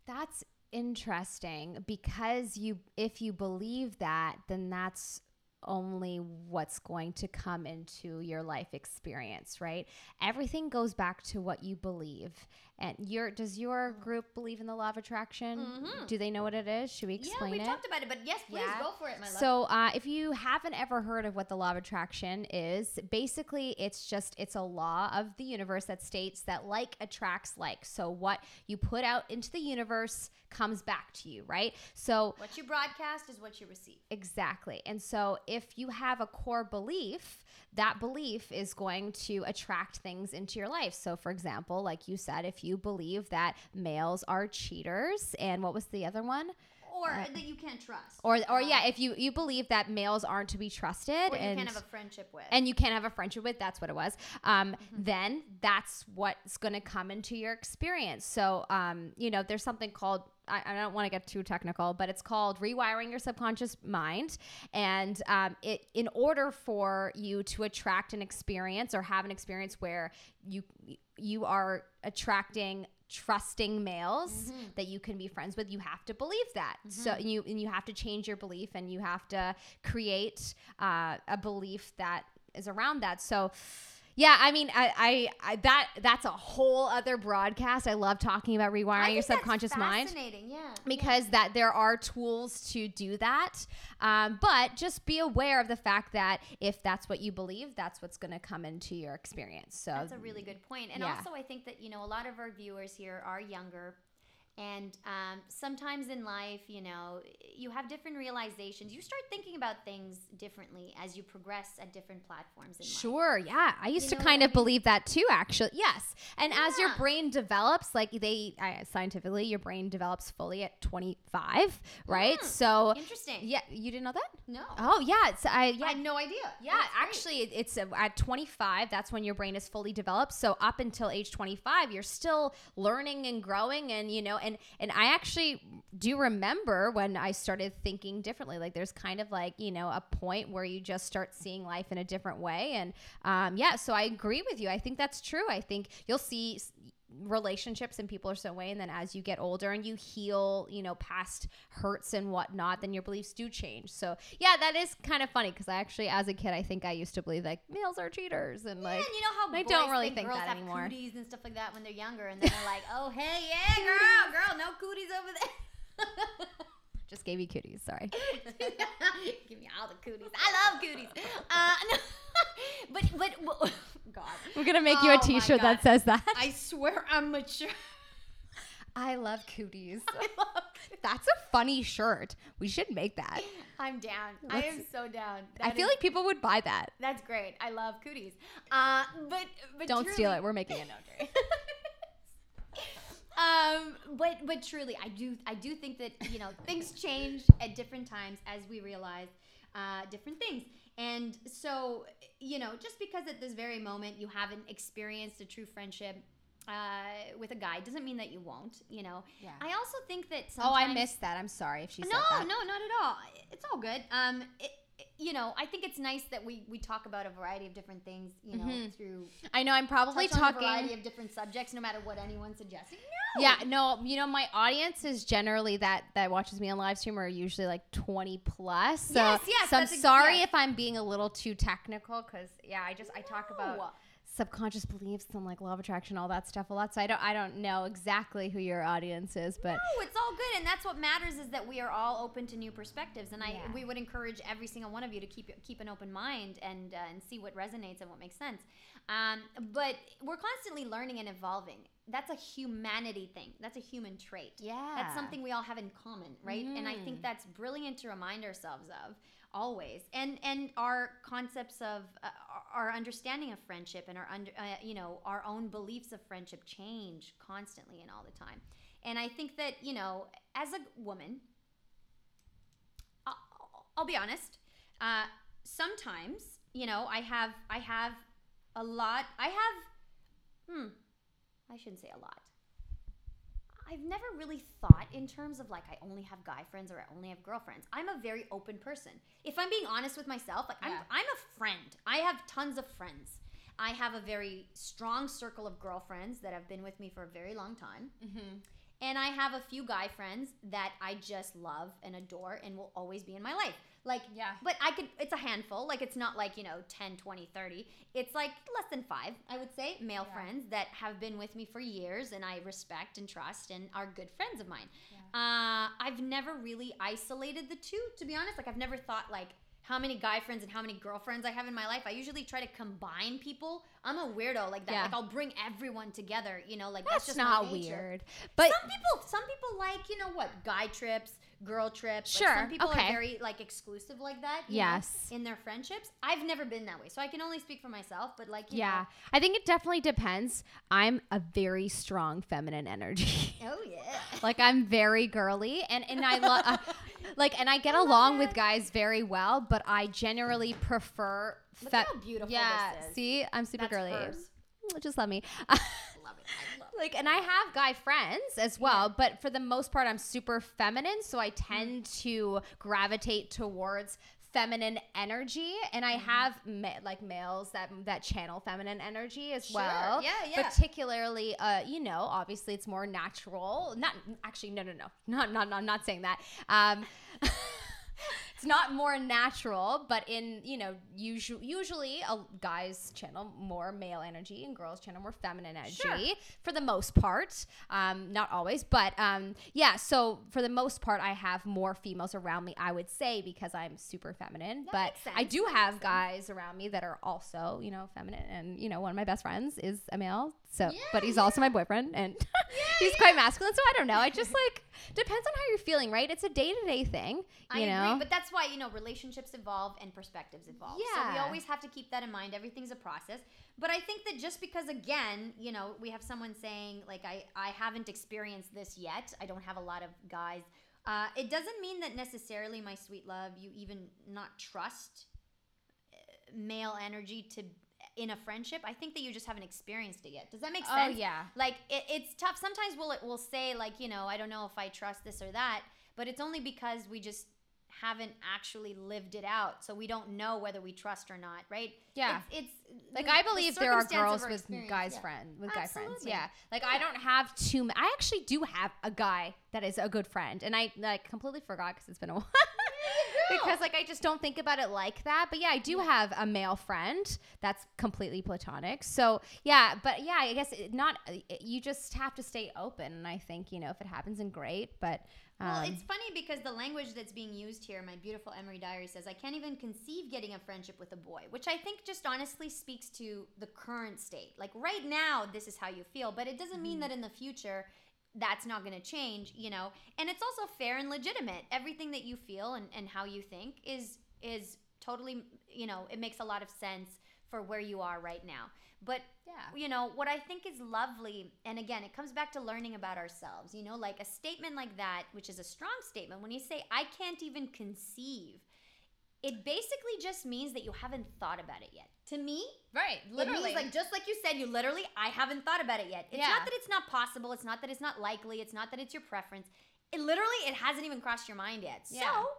That's interesting because you if you believe that, then that's only what's going to come into your life experience, right? Everything goes back to what you believe. And your does your group believe in the law of attraction? Mhm. Do they know what it is? Should we explain yeah, we it? talked about it, but yes, please Yeah. go for it, my love. So, uh, if you haven't ever heard of what the law of attraction is, basically it's just it's a law of the universe that states that like attracts like. So, what you put out into the universe comes back to you, right? So, what you broadcast is what you receive. Exactly. And so if you have a core belief, that belief is going to attract things into your life. So for example, like you said, if you believe that males are cheaters and what was the other one? Or Uh, that you can't trust. Or or Um, yeah, if you you believe that males aren't to be trusted or you and can't have a friendship with. and you can't have a friendship with that's what it was um, Mm-hmm. then that's what's going to come into your experience so um, you know there's something called I, I don't want to get too technical but it's called rewiring your subconscious mind and um, it in order for you to attract an experience or have an experience where you you are attracting trusting males Mm-hmm. that you can be friends with you have to believe that. So you and you have to change your belief and you have to create uh, a belief that is around that. So yeah i mean I, I i that that's a whole other broadcast i love talking about rewiring your subconscious mind Fascinating, yeah. because that there are tools to do that um, but just be aware of the fact that if that's what you believe that's what's going to come into your experience so That's a really good point. And yeah. also, I think that, you know, a lot of our viewers here are younger. And um, sometimes in life, you know, you have different realizations. You start thinking about things differently as you progress at different platforms. Sure, yeah. I used You to kind what I of believe that too, actually. Yes. And as your brain develops, like they I, scientifically, your brain develops fully at 25, right? Hmm. So, Interesting. yeah, you didn't know that? No. Oh, yeah. It's, I, I had no idea. Yeah, That's actually, it- it's uh, at 25. That's when your brain is fully developed. So up until age 25, you're still learning and growing, and you know, and and I actually do remember when I started thinking differently. Like there's kind of like you know a point where you just start seeing life in a different way, and um, yeah. So I agree with you. I think that's true. I think you'll see. Relationships and people are so way and then as you get older and you heal you know past hurts and whatnot then your beliefs do change so yeah that is kind of funny because i actually as a kid i think i used to believe like males are cheaters and Yeah, like and you know how I boys don't really think, think girls that have anymore. cooties and stuff like that when they're younger, and then they're like, "Oh, hey, yeah, girl, girl, no cooties over there." just gave you cuties sorry Give me all the cooties. I love cooties. Uh, no, but but w- God, we're gonna make you a Oh t-shirt that says that I swear I'm mature. I love cooties. That's a funny shirt. We should make that. I'm down. I am so down. I feel is- like people would buy that. that's great. I love cooties. Uh, but but Don't steal it. We're making it. No, Dre. Um, but but truly, I do I do think that you know things change at different times as we realize uh, different things, and so you know just because at this very moment you haven't experienced a true friendship. Uh, with a guy doesn't mean that you won't, you know. Yeah. I also think that Oh, I missed that. I'm sorry if she said no, that. no, not at all. It's all good. Um, it- you know, I think it's nice that we we talk about a variety of different things, you know, Mhm. through I know. I'm probably talking a variety of different subjects, no matter what anyone's suggesting. No. Yeah, no, you know, my audience is generally that that watches me on live stream are usually like 20 plus. So, Yes, yes, so I'm sorry if I'm being a little too technical because yeah, I just I talk about. Subconscious beliefs and like law of attraction, all that stuff a lot. So I don't I don't know exactly who your audience is, but No, it's all good, and that's what matters is that we are all open to new perspectives, and I Yeah. we would encourage every single one of you to keep keep an open mind and uh, and see what resonates and what makes sense. Um, but we're constantly learning and evolving. That's a humanity thing. That's a human trait. yeah, That's something we all have in common, right? And I think Mhm. that's brilliant to remind ourselves of always. And and our concepts of uh, our understanding of friendship and our under uh, you know our own beliefs of friendship change constantly and all the time. And I think that you know as a woman, I'll, I'll be honest. Uh, sometimes you know I have I have a lot. I have hmm. I shouldn't say a lot. I've never really thought in terms of like I only have guy friends or I only have girlfriends. I'm a very open person. If I'm being honest with myself, like Yeah. I'm I'm a friend. I have tons of friends. I have a very strong circle of girlfriends that have been with me for a very long time. Mm-hmm. And I have a few guy friends that I just love and adore and will always be in my life. Like, Yeah. but I could, it's a handful. Like, it's not like, you know, 10, 20, 30. It's like less than five, I would say, male Yeah. friends that have been with me for years and I respect and trust and are good friends of mine. Yeah. Uh, I've never really isolated the two, to be honest. Like, I've never thought, like, how many guy friends and how many girlfriends I have in my life. I usually try to combine people. I'm a weirdo like that. Yeah. Like I'll bring everyone together. You know, like That's, that's, just not weird. But some people, some people like you know what, guy trips, girl trips. Like, Sure, some people okay. are very like exclusive like that. you know, Yes. in their friendships. I've never been that way, so I can only speak for myself. But like, you yeah, I think it definitely depends. I'm a very strong feminine energy. oh yeah. like I'm very girly and and I love uh, like and I get along with guys very well, but I generally prefer Look how beautiful yeah, this is. see, I'm super That's girly. hers. Just let me. Love it. I love. like and I have guy friends as well, but for the most part I'm super feminine, so I tend to gravitate towards feminine energy and I have ma- like males that that channel feminine energy as Sure. well. Yeah, yeah. Particularly uh you know, obviously it's more natural. Not actually no no no. Not not, not I'm not saying that. Um It's not more natural, but in you know, usually usually a guys channel more male energy and girls channel more feminine energy Sure. for the most part. Um, not always, but um, yeah. So for the most part, I have more females around me. I would say because I'm super feminine, That but. I do That have guys around me that are also you know feminine, and you know one of my best friends is a male. So, Yeah, but he's also my boyfriend, and he's quite masculine. So I don't know. I just like depends on how you're feeling, right? It's a day to day thing, you I know. agree, but that's why you know relationships evolve and perspectives evolve. Yeah. So we always have to keep that in mind. Everything's a process. But I think that just because again, you know, we have someone saying like I I haven't experienced this yet. I don't have a lot of guys. Uh, it doesn't mean that necessarily, my sweet love, you even not trust uh, male energy to in a friendship. I think that you just haven't experienced it yet. Does that make oh, sense? oh yeah, like it, it's tough sometimes we'll we'll say like you know i don't know if i trust this or that but it's only because we just haven't actually lived it out so we don't know whether we trust or not right Yeah. it's, it's like the- I the believe there are girls with guys yeah. friend with guy friends. Yeah, like I don't have too. I actually do have a guy that is a good friend, and I like completely forgot because it's been a while. Because like I just don't think about it like that. But yeah, I do have a male friend that's completely platonic. So yeah, but yeah, I guess it, not. it- You just have to stay open, and I think you know if it happens, then great. But um, well, it's funny because the language that's being used here, my beautiful Emery Diary says, I can't even conceive getting a friendship with a boy, which I think just honestly speaks to the current state. Like right now, this is how you feel, but it doesn't Mm-hmm. mean that in the future, that's not going to change, you know. And it's also fair and legitimate. Everything that you feel and, and how you think is is totally, you know, it makes a lot of sense for where you are right now. But Yeah. you know, what I think is lovely, and again, it comes back to learning about ourselves, you know, like a statement like that, which is a strong statement, when you say, I can't even conceive, it basically just means that you haven't thought about it yet. To me, Right. it Literally. means like just like you said, you literally, I haven't thought about it yet. It's Yeah. not that it's not possible. It's not that it's not likely. It's not that it's your preference. It literally, it hasn't even crossed your mind yet. Yeah. So,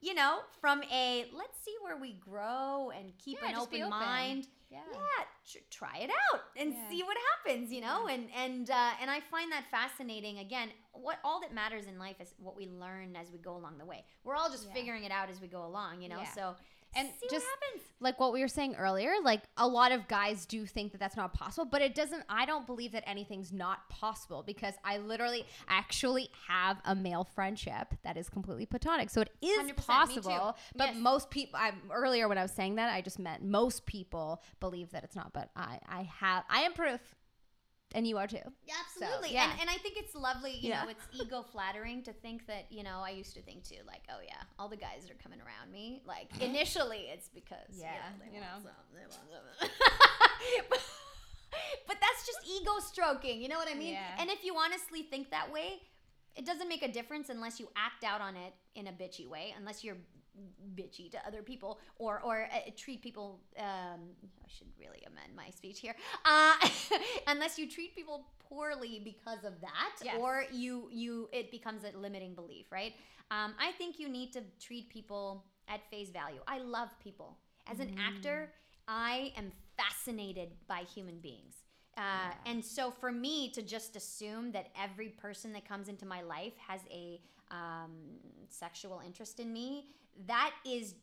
you know, from a let's see where we grow and keep Yeah, an open, open. mind. Yeah. Yeah, tr- try it out and Yeah. see what happens. You know, and and uh, and I find that fascinating. Again, what all that matters in life is what we learn as we go along the way. We're all just Yeah. figuring it out as we go along. You know, Yeah. so And see just- what happens. like what we were saying earlier, like a lot of guys do think that that's not possible, but it doesn't. I don't believe that anything's not possible because I literally actually have a male friendship that is completely platonic. So it is 100%, me too. possible. But Yes. most people, I earlier when I was saying that, I just meant most people believe that it's not. But I, I have, I am proof, and you are too. Yeah, absolutely. yeah. And, and I think it's lovely, you Yeah. know, it's ego flattering to think that, you know, I used to think too, like, oh yeah, all the guys are coming around me. Like initially it's because Yeah, they you want know. some, they want some. but, but that's just ego stroking, you know what I mean? Yeah. And if you honestly think that way, it doesn't make a difference unless you act out on it in a bitchy way, unless you're bitchy to other people or or uh, treat people um i should really amend my speech here uh unless you treat people poorly because of that Yes. or you you it becomes a limiting belief right? Um i think you need to treat people at face value. I love people. As an actor i am fascinated by human beings. Uh, and so for me to just assume that every person that comes into my life has a um, sexual interest in me, that is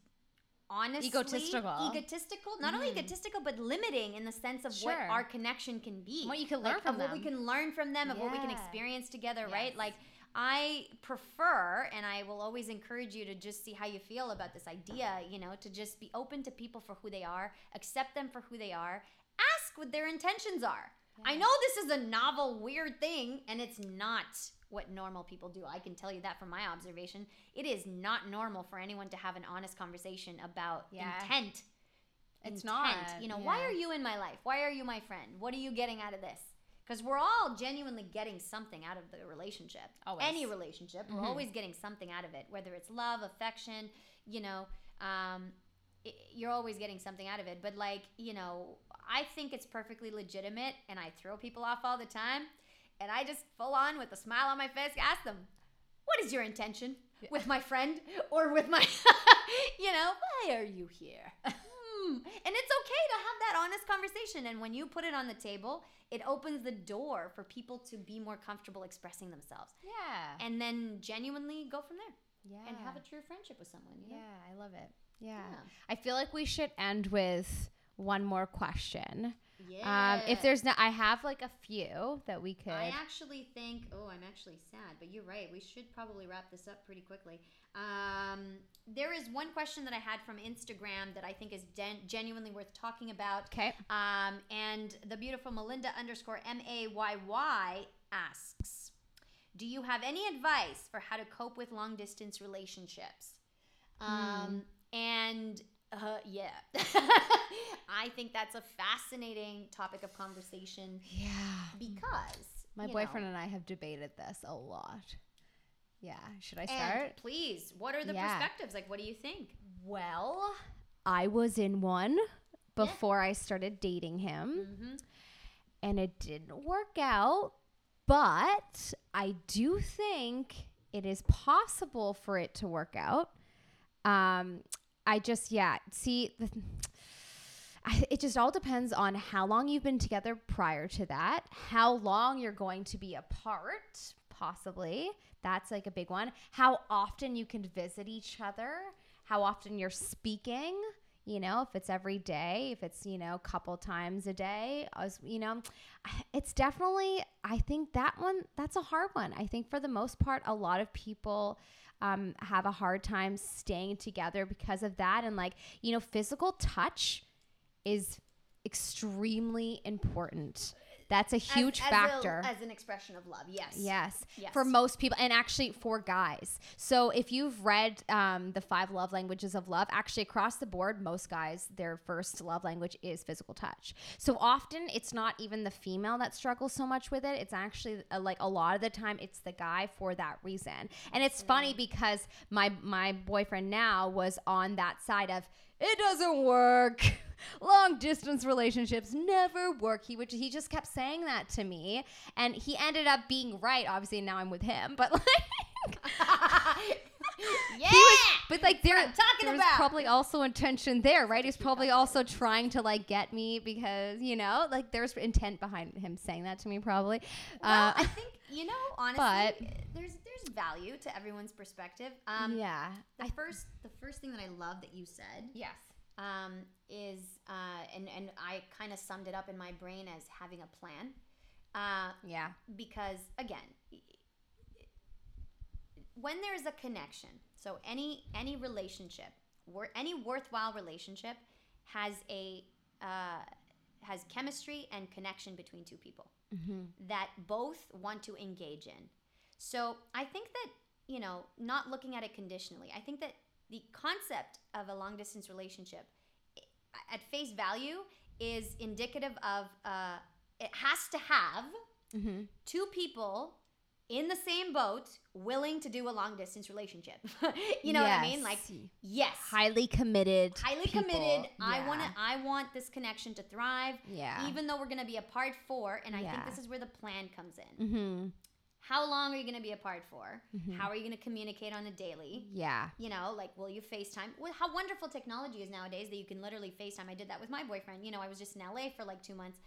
honestly Egotistical. Egotistical, not only mm-hmm. egotistical but limiting in the sense of what our connection can be, What you can learn Like, from of what we can learn from them, of what we can experience together, right? Like I prefer, and I will always encourage you to just see how you feel about this idea, you know, to just be open to people for who they are, accept them for who they are, ask what their intentions are. I know this is a novel, weird thing, and it's not what normal people do. I can tell you that from my observation. It is not normal for anyone to have an honest conversation about Yeah. intent. It's Intent. not, You know, why are you in my life? Why are you my friend? What are you getting out of this? Because we're all genuinely getting something out of the relationship. Always. Any relationship, we're Mhm. always getting something out of it, whether it's love, affection, you know, um, you're always getting something out of it. But, like, you know, I think it's perfectly legitimate, and I throw people off all the time, and I just full on with a smile on my face ask them, what is your intention with my friend or with my, you know, why are you here? Hmm. And it's okay to have that honest conversation. And when you put it on the table, it opens the door for people to be more comfortable expressing themselves. Yeah. And then genuinely go from there yeah. and have a true friendship with someone. You know? Yeah, I love it. Yeah. Yeah. I feel like we should end with one more question. Yeah. Um, if there's no, I have like a few that we could. I actually think, oh, I'm actually sad, but you're right. We should probably wrap this up pretty quickly. Um, there is one question that I had from Instagram that I think is gen- genuinely worth talking about. okay. Um, and the beautiful Melinda underscore M A Y Y asks, "Do you have any advice for how to cope with long distance relationships?" Um, and uh, yeah, I think that's a fascinating topic of conversation Yeah. because My boyfriend know, and I have debated this a lot. Yeah. Should I and start? please, what are the Yeah. perspectives? Like, what do you think? Well, I was in one before I started dating him, Mm-hmm. and it didn't work out. But I do think it is possible for it to work out. Um, I just, yeah, see, the, I, it just all depends on how long you've been together prior to that, how long you're going to be apart, possibly. That's like a big one. How often you can visit each other, how often you're speaking. You know, if it's every day, if it's, you know, a couple times a day, you know, it's definitely, I think that one, that's a hard one. I think for the most part, a lot of people um, have a hard time staying together because of that. And like, you know, physical touch is extremely important. That's a huge as, factor. as, a, as an expression of love. Yes. Yes. Yes. For most people, and actually for guys. So if you've read um, the five love languages of love, actually across the board, most guys, their first love language is physical touch. So often it's not even the female that struggles so much with it. It's actually uh, like a lot of the time it's the guy for that reason. And it's funny because my my boyfriend now was on that side of it doesn't work. Long distance relationships never work. He would he just kept saying that to me, and he ended up being right. Obviously, now I'm with him, but like. yeah. Was, but like there, talking there was about. probably also intention there, right? He's probably also trying to like get me because you know, like there's intent behind him saying that to me, probably. Well, Uh, I think you know honestly, but- there's there's value to everyone's perspective. Um, yeah, The first the first thing that I love that you said yes, um, is uh, and and I kind of summed it up in my brain as having a plan. Uh, yeah, because again when there's a connection so any any relationship wor- any worthwhile relationship has a uh, has chemistry and connection between two people mm-hmm. that both want to engage in so i think that you know not looking at it conditionally i think that the concept of a long distance relationship at face value is indicative of uh, it has to have Mm-hmm. two people in the same boat willing to do a long distance relationship. you know what I mean? Like yes. highly committed, Highly people. committed. I want to I want this connection to thrive Yeah. even though we're going to be apart for and I think this is where the plan comes in. mm-hmm. How long are you going to be apart for? Mhm. How are you going to communicate on a daily? Yeah. You know, like will you FaceTime? Well, how wonderful technology is nowadays that you can literally FaceTime. I did that with my boyfriend. You know, I was just in LA for like 2 months.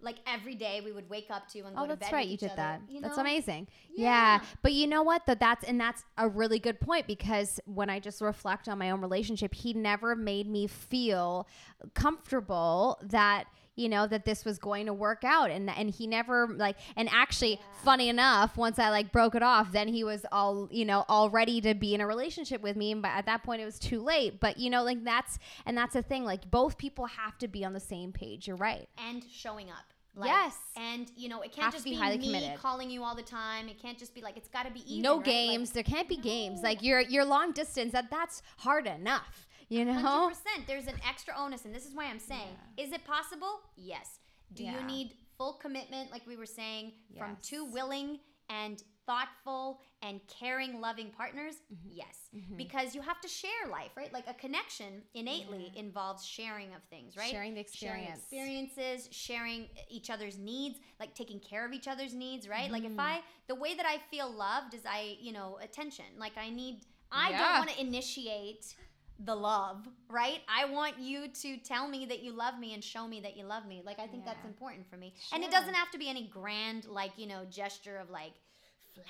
Like every day we would wake up to and go Oh, to that's bed right. with You did other, that. you That's amazing. Yeah. Yeah. But you know what? Though that's and that's a really good point because when I just reflect on my own relationship, he never made me feel comfortable that you know that this was going to work out and and he never like and actually funny enough once i like broke it off then he was all you know all ready to be in a relationship with me but at that point it was too late but you know like that's and that's the thing like both people have to be on the same page you're right and showing up. Yes. And you know, it can't Have just be be, highly me committed. calling you all the time. It can't just be like it's got to be even. no right? games there can't be games like you're you're long distance that that's hard enough you know 100%. There's an extra onus, and this is why I'm saying: is it possible? Yes. Do Yeah. you need full commitment, like we were saying, from two willing and thoughtful and caring, loving partners? Mm-hmm. Yes, because you have to share life, right? Like a connection innately involves sharing of things, right? Sharing the sharing experience. experiences, sharing each other's needs, like taking care of each other's needs, right? Like Mm-hmm. if I, the way that I feel loved is I, you know, attention. Like I need, I Yeah. don't want to initiate the love, right? I want you to tell me that you love me and show me that you love me. Like I think that's important for me. And it doesn't have to be any grand, like you know, gesture of like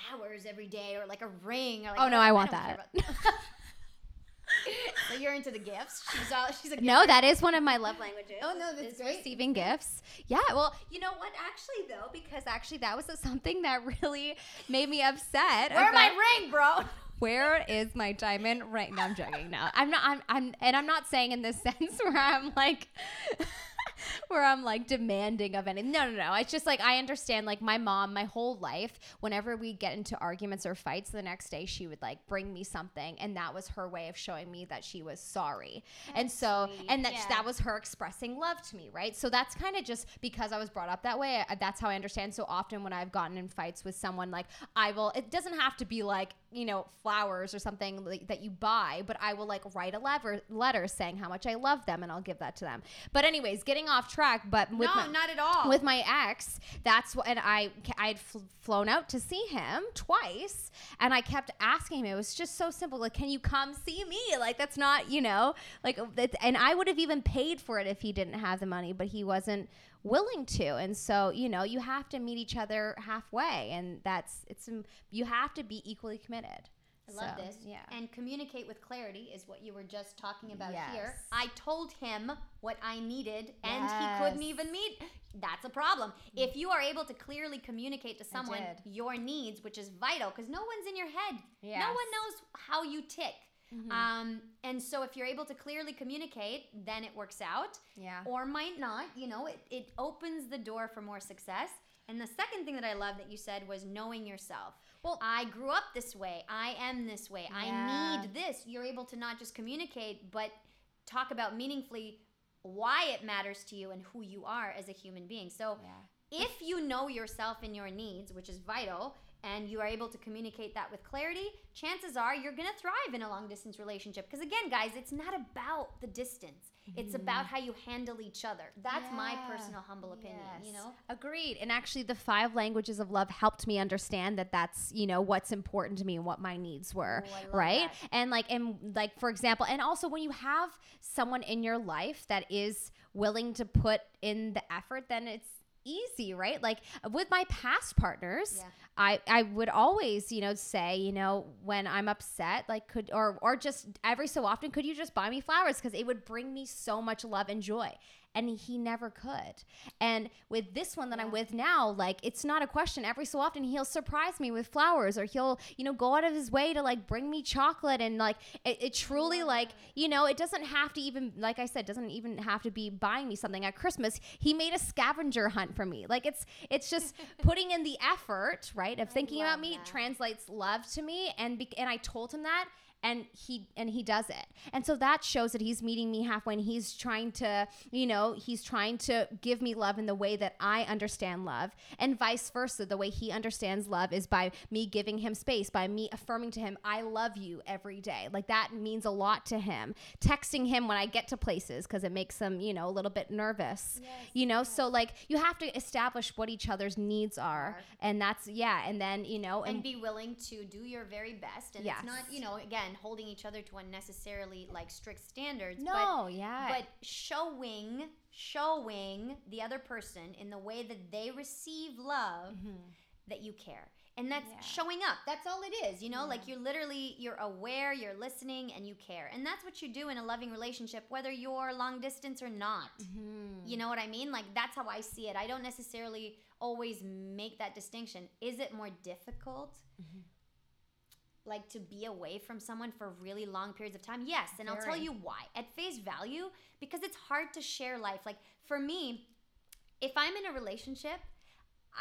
flowers every day or like a ring. Or like Oh, no, whatever. I want that. so you're into the gifts. She's all, she's a no that is one of my love languages Oh, no, that's is great. receiving gifts yeah well you know what actually though because actually that was something that really made me upset Where my about- ring, bro? where is my diamond right now? i'm joking no i'm not i'm, I'm and i'm not saying in this sense where i'm like where I'm like demanding of anything. No, no, no. It's just like I understand like my mom, my whole life, whenever we get into arguments or fights, the next day she would like bring me something and that was her way of showing me that she was sorry. and so sweet. and that Yeah. that was her expressing love to me, right? So that's kind of just because I was brought up that way. I, that's how I understand. So often when I've gotten in fights with someone like I will it doesn't have to be like, you know, flowers or something like, that you buy, but I will like write a letter letter saying how much I love them and I'll give that to them. But anyways, getting off track, but with no, my, not at all. with my ex, that's what, and I I had fl- flown out to see him twice, and I kept asking him. It was just so simple, like, can you come see me? Like, that's not, you know, like, and I would have even paid for it if he didn't have the money, but he wasn't willing to, and so you know, you have to meet each other halfway, and that's it's um, you have to be equally committed. I love this. Yeah. And communicate with clarity is what you were just talking about here. I told him what I needed and he couldn't even meet. That's a problem. Mm. If you are able to clearly communicate to someone your needs, which is vital, because no one's in your head. No one knows how you tick. Um, and so if you're able to clearly communicate, then it works out Yeah. or might not. You know, it, it opens the door for more success. And the second thing that I love that you said was knowing yourself. Well- I grew up this way. I am this way. Yeah. I need this. You're able to not just communicate, but talk about meaningfully why it matters to you and who you are as a human being. So Yeah. if you know yourself and your needs, which is vital, and you are able to communicate that with clarity, chances are you're going to thrive in a long distance relationship. Because again, guys, it's not about the distance, it's mm-hmm. about how you handle each other. That's my personal humble opinion, you know? Agreed. And actually, the five languages of love helped me understand that that's, you know, what's important to me and what my needs were. Oh, right. that. And like, and like, for example, and also when you have someone in your life that is willing to put in the effort, then it's easy, right? Like uh, with my past partners, Yeah. I, I would always, you know, say, you know, when I'm upset, like could or or just every so often, could you just buy me flowers? Because it would bring me so much love and joy. And he never could. And with this one that I'm with now, like it's not a question. Every so often he'll surprise me with flowers or he'll, you know, go out of his way to like bring me chocolate and like it, it truly like, you know, it doesn't have to even like I said, doesn't even have to be buying me something at Christmas. He made a scavenger hunt for me. Like it's it's just putting in the effort, right, of thinking about me that. translates love to me and be, and I told him that and he and he does it and so that shows that he's meeting me halfway and he's trying to you know he's trying to give me love in the way that i understand love and vice versa the way he understands love is by me giving him space by me affirming to him i love you every day like that means a lot to him texting him when i get to places because it makes him you know a little bit nervous you know so like you have to establish what each other's needs are Are. and that's yeah and then you know and and be willing to do your very best. And Yes. it's not, you know, again, holding each other to unnecessarily like strict standards. no yeah But, but showing, showing the other person in the way that they receive love mm-hmm. that you care. And that's Yeah. showing up. That's all it is, you know? Like you're literally you're aware, you're listening and you care. And that's what you do in a loving relationship whether you're long distance or not. Mm-hmm. You know what I mean? Like that's how I see it. I don't necessarily always make that distinction. Is it more difficult? Mm-hmm. Like to be away from someone for really long periods of time? Yes, and I'll tell you why. At face value, because it's hard to share life. Like for me, if I'm in a relationship,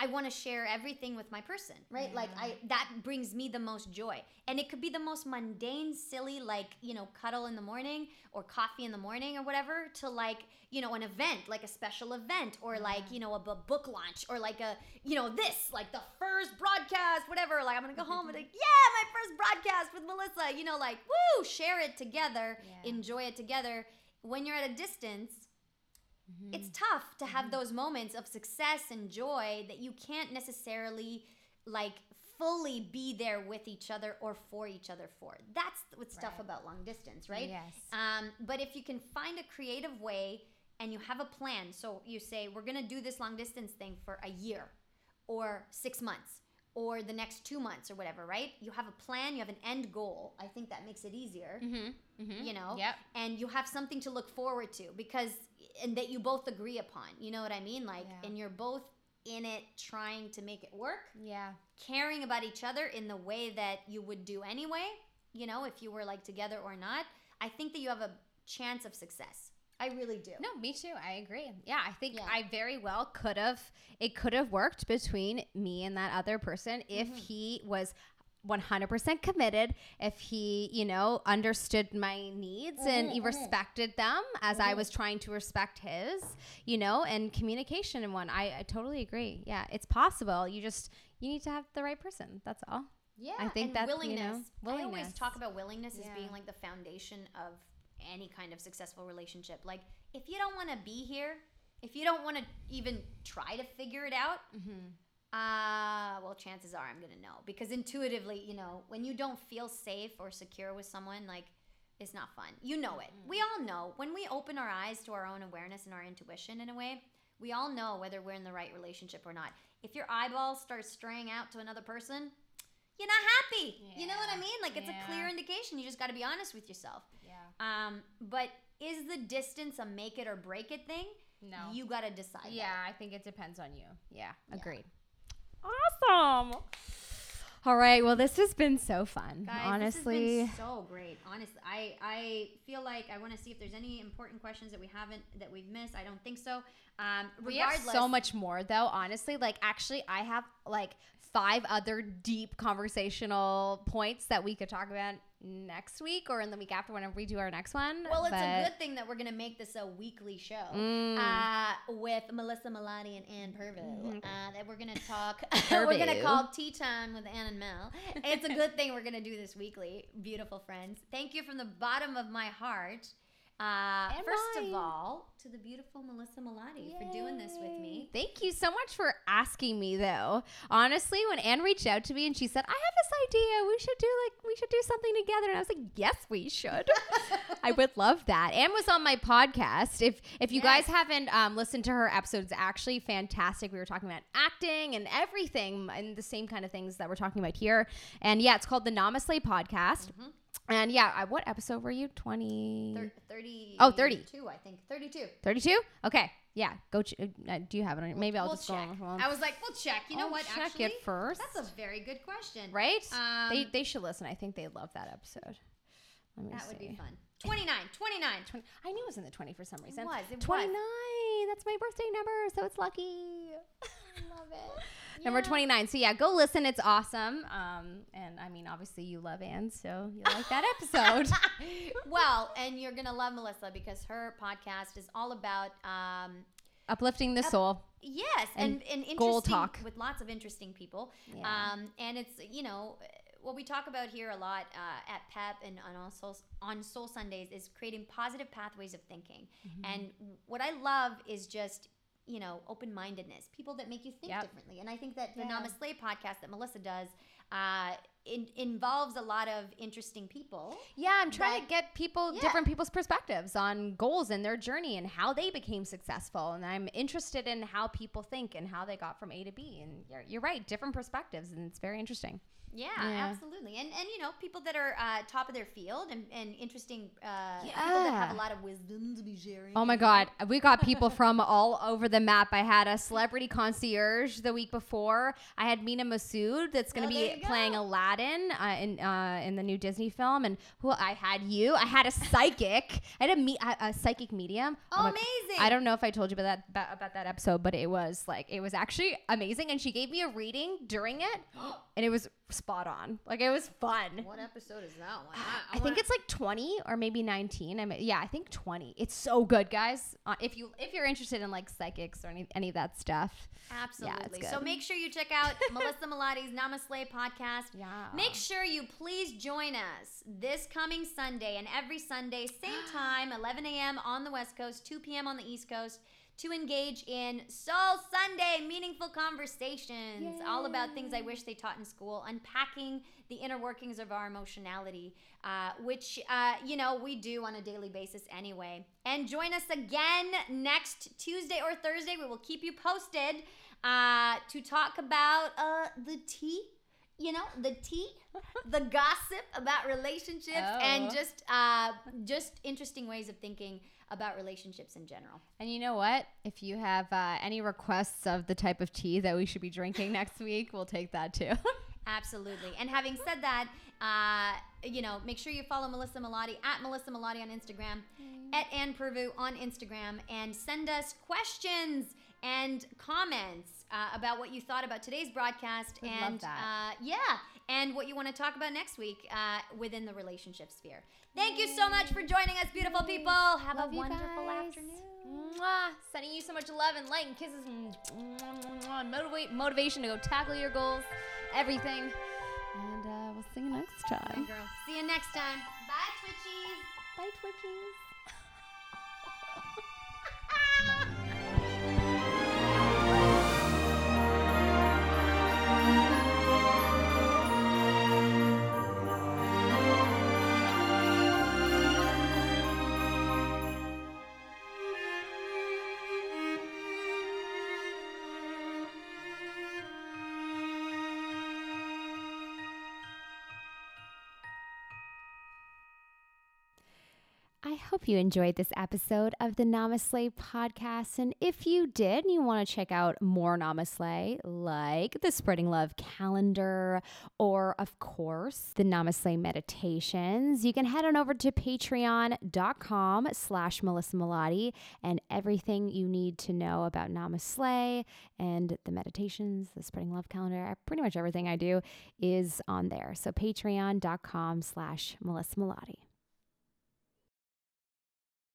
I want to share everything with my person, right? Like I mm. that brings me the most joy. And it could be the most mundane, silly like, you know, cuddle in the morning or coffee in the morning or whatever to like, you know, an event, like a special event or like, mm. you know, a book launch or like a, you know, this, like the first broadcast, whatever. Like I'm going to go home and like, yeah, my first broadcast with Melissa, you know, like, woo, share it together, Yeah. enjoy it together. When you're at a distance, Mm-hmm. it's tough to have those moments of success and joy that you can't necessarily like fully be there with each other or for each other for. That's what's tough Right. about long distance, right? Yes. Um, but if you can find a creative way and you have a plan, so you say, we're going to do this long distance thing for a year or six months or the next two months or whatever, right? You have a plan, you have an end goal. I think that makes it easier Mm-hmm. you know Yep. and you have something to look forward to because and that you both agree upon you know what i mean like Yeah. and you're both in it trying to make it work Yeah. caring about each other in the way that you would do anyway you know if you were like together or not i think that you have a chance of success i really do No, me too. I agree. Yeah, I think Yeah. I very well could have. It could have worked between me and that other person if Mm-hmm. he was. 100% committed. If he you know understood my needs and Mm-hmm, he respected them as i was trying to respect his you know and communication and one I, I totally agree. Yeah it's possible. You just you need to have the right person. That's all. Yeah I think and that, you willingness. know, i always talk about willingness as being like the foundation of any kind of successful relationship. Like if you don't want to be here if you don't want to even try to figure it out Mm-hmm. uh well chances are i'm gonna know. Because intuitively you know when you don't feel safe or secure with someone like it's not fun. You know it. We all know. When we open our eyes to our own awareness and our intuition in a way we all know whether we're in the right relationship or not. If your eyeballs start straying out to another person you're not happy. You know what i mean? Like it's a clear indication. You just got to be honest with yourself. Yeah. Um but is the distance a make it or break it thing? No. You got to decide that. Yeah, I think it depends on you. Yeah, agreed. Awesome. All right. Well, this has been so fun. Guys, honestly. this has been so great. Honestly, I I feel like I want to see if there's any important questions that we haven't that we've missed. I don't think so. Um, we have so much more though honestly like actually i have like five other deep conversational points that we could talk about next week or in the week after whenever we do our next one Well, it's a good thing that we're gonna make this a weekly show Mm. uh, with Melissa Melottey and Ann Pirvu. Mhm. Uh, that we're gonna talk. we're gonna call Tea Time with Ann and Mel. It's a good thing we're gonna do this weekly, beautiful friends. Thank you from the bottom of my heart. Uh, And first mine. of all, to the beautiful Melissa Melottey for doing this with me. Thank you so much for asking me though. Honestly, when Ann reached out to me and she said, I have this idea, we should do like we should do something together. And I was like, Yes, we should. I would love that. Ann was on my podcast. If if you guys haven't um, listened to her episodes, it's actually fantastic. We were talking about acting and everything and the same kind of things that we're talking about here. And yeah, it's called the NamaSLAY podcast. Mhm. And yeah, I, what episode were you? 20 Thir- 30. Oh, 30. I think. 32. 32? Okay. Yeah, go ch- uh, do you have it on maybe I'll we'll just check. go on. I was like, we'll check. You know I'll what? check Actually, it first. that's a very good question. right? they Um, they should listen. I think they love that episode. Let me That would be see. fun. 29. 29. 20, I knew it was in the 20 for some reason. It was. It 29. was. That's my birthday number, so it's lucky. I love it. Number 29. So yeah, go listen. It's awesome. Um, and I mean, obviously you love Ann, so you like that episode. well, and you're gonna love Melissa because her podcast is all about um, Uplifting the Up- soul. yes, And and, and goal interesting talk. with lots of interesting people. Yeah. Um, and it's you know what we talk about here a lot uh, at PEP and on Soul, on Soul Sundays is creating positive pathways of thinking. Mm-hmm. And what I love is just you know open mindedness, people that make you think Yep. differently. And I think that the Yeah. NamaSLAY podcast that Melissa does. Uh, in, involves a lot of interesting people. Yeah, I'm trying that- to get people Yeah. different people's perspectives on goals and their journey and how they became successful. And I'm interested in how people think and how they got from A to B. And you're, you're right, different perspectives, and it's very interesting. Yeah, Yeah. absolutely. And and you know, people that are uh, top of their field and, and interesting uh, people that have a lot of wisdom to be sharing. Oh my? God, we got people from all over the map. I had a celebrity concierge the week before. I had Mena Massoud that's going Oh, to there be playing go. Aladdin uh, in uh, in the new Disney film. And who I had you. I had a psychic. I had a, me- a, a psychic medium. Oh, my- amazing. I don't know if I told you about that about that episode, but it was like it was actually amazing. And she gave me a reading during it, and it was spot on. Like it was fun. What episode is that one? I think it's like 20 or maybe 19. I mean, yeah, I think 20. It's so good, guys. Uh, if you if you're interested in like psychics or any, any of that stuff. absolutely. good. so make sure you check out Melissa Melottey's NamaSLAY podcast. Yeah. Make sure you please join us this coming Sunday and every Sunday, same time, 11 a.m. on the West Coast, 2 p.m. on the East Coast, to engage in Soul Sunday meaningful conversations, all about things I wish they taught in school, unpacking the inner workings of our emotionality, uh, which, uh, you know, we do on a daily basis anyway. And join us again next Tuesday or Thursday. We will keep you posted uh, to talk about uh, the tea you know the tea the gossip about relationships and Oh. just uh just interesting ways of thinking about relationships in general And you know what? If you have uh, any requests of the type of tea that we should be drinking next week, we'll take that too. absolutely and having said that uh you know make sure you follow Melissa Melottey at Melissa Melottey on instagram at ann Pirvu on instagram and send us questions and comments uh, about what you thought about today's broadcast love and that. Uh, yeah and what you want to talk about next week uh, within the relationship sphere thank you so much for joining us beautiful people have Love a wonderful guys. afternoon Mwah. Sending you so much love and light and kisses and motivate, motivation to go tackle your goals, everything. And uh, we'll see you next time. girl see you next time bye twitchies Bye, Twitchies. Hope you enjoyed this episode of the NamaSLAY podcast. And if you did and you want to check out more NamaSLAY, like the Spreading Love calendar, or of course, the NamaSLAY meditations, you can head on over to patreon.com slash Melissa Melottey and everything you need to know about NamaSLAY and the meditations, the Spreading Love calendar, uh, pretty much everything I do is on there. So patreon.com slash Melissa Melottey.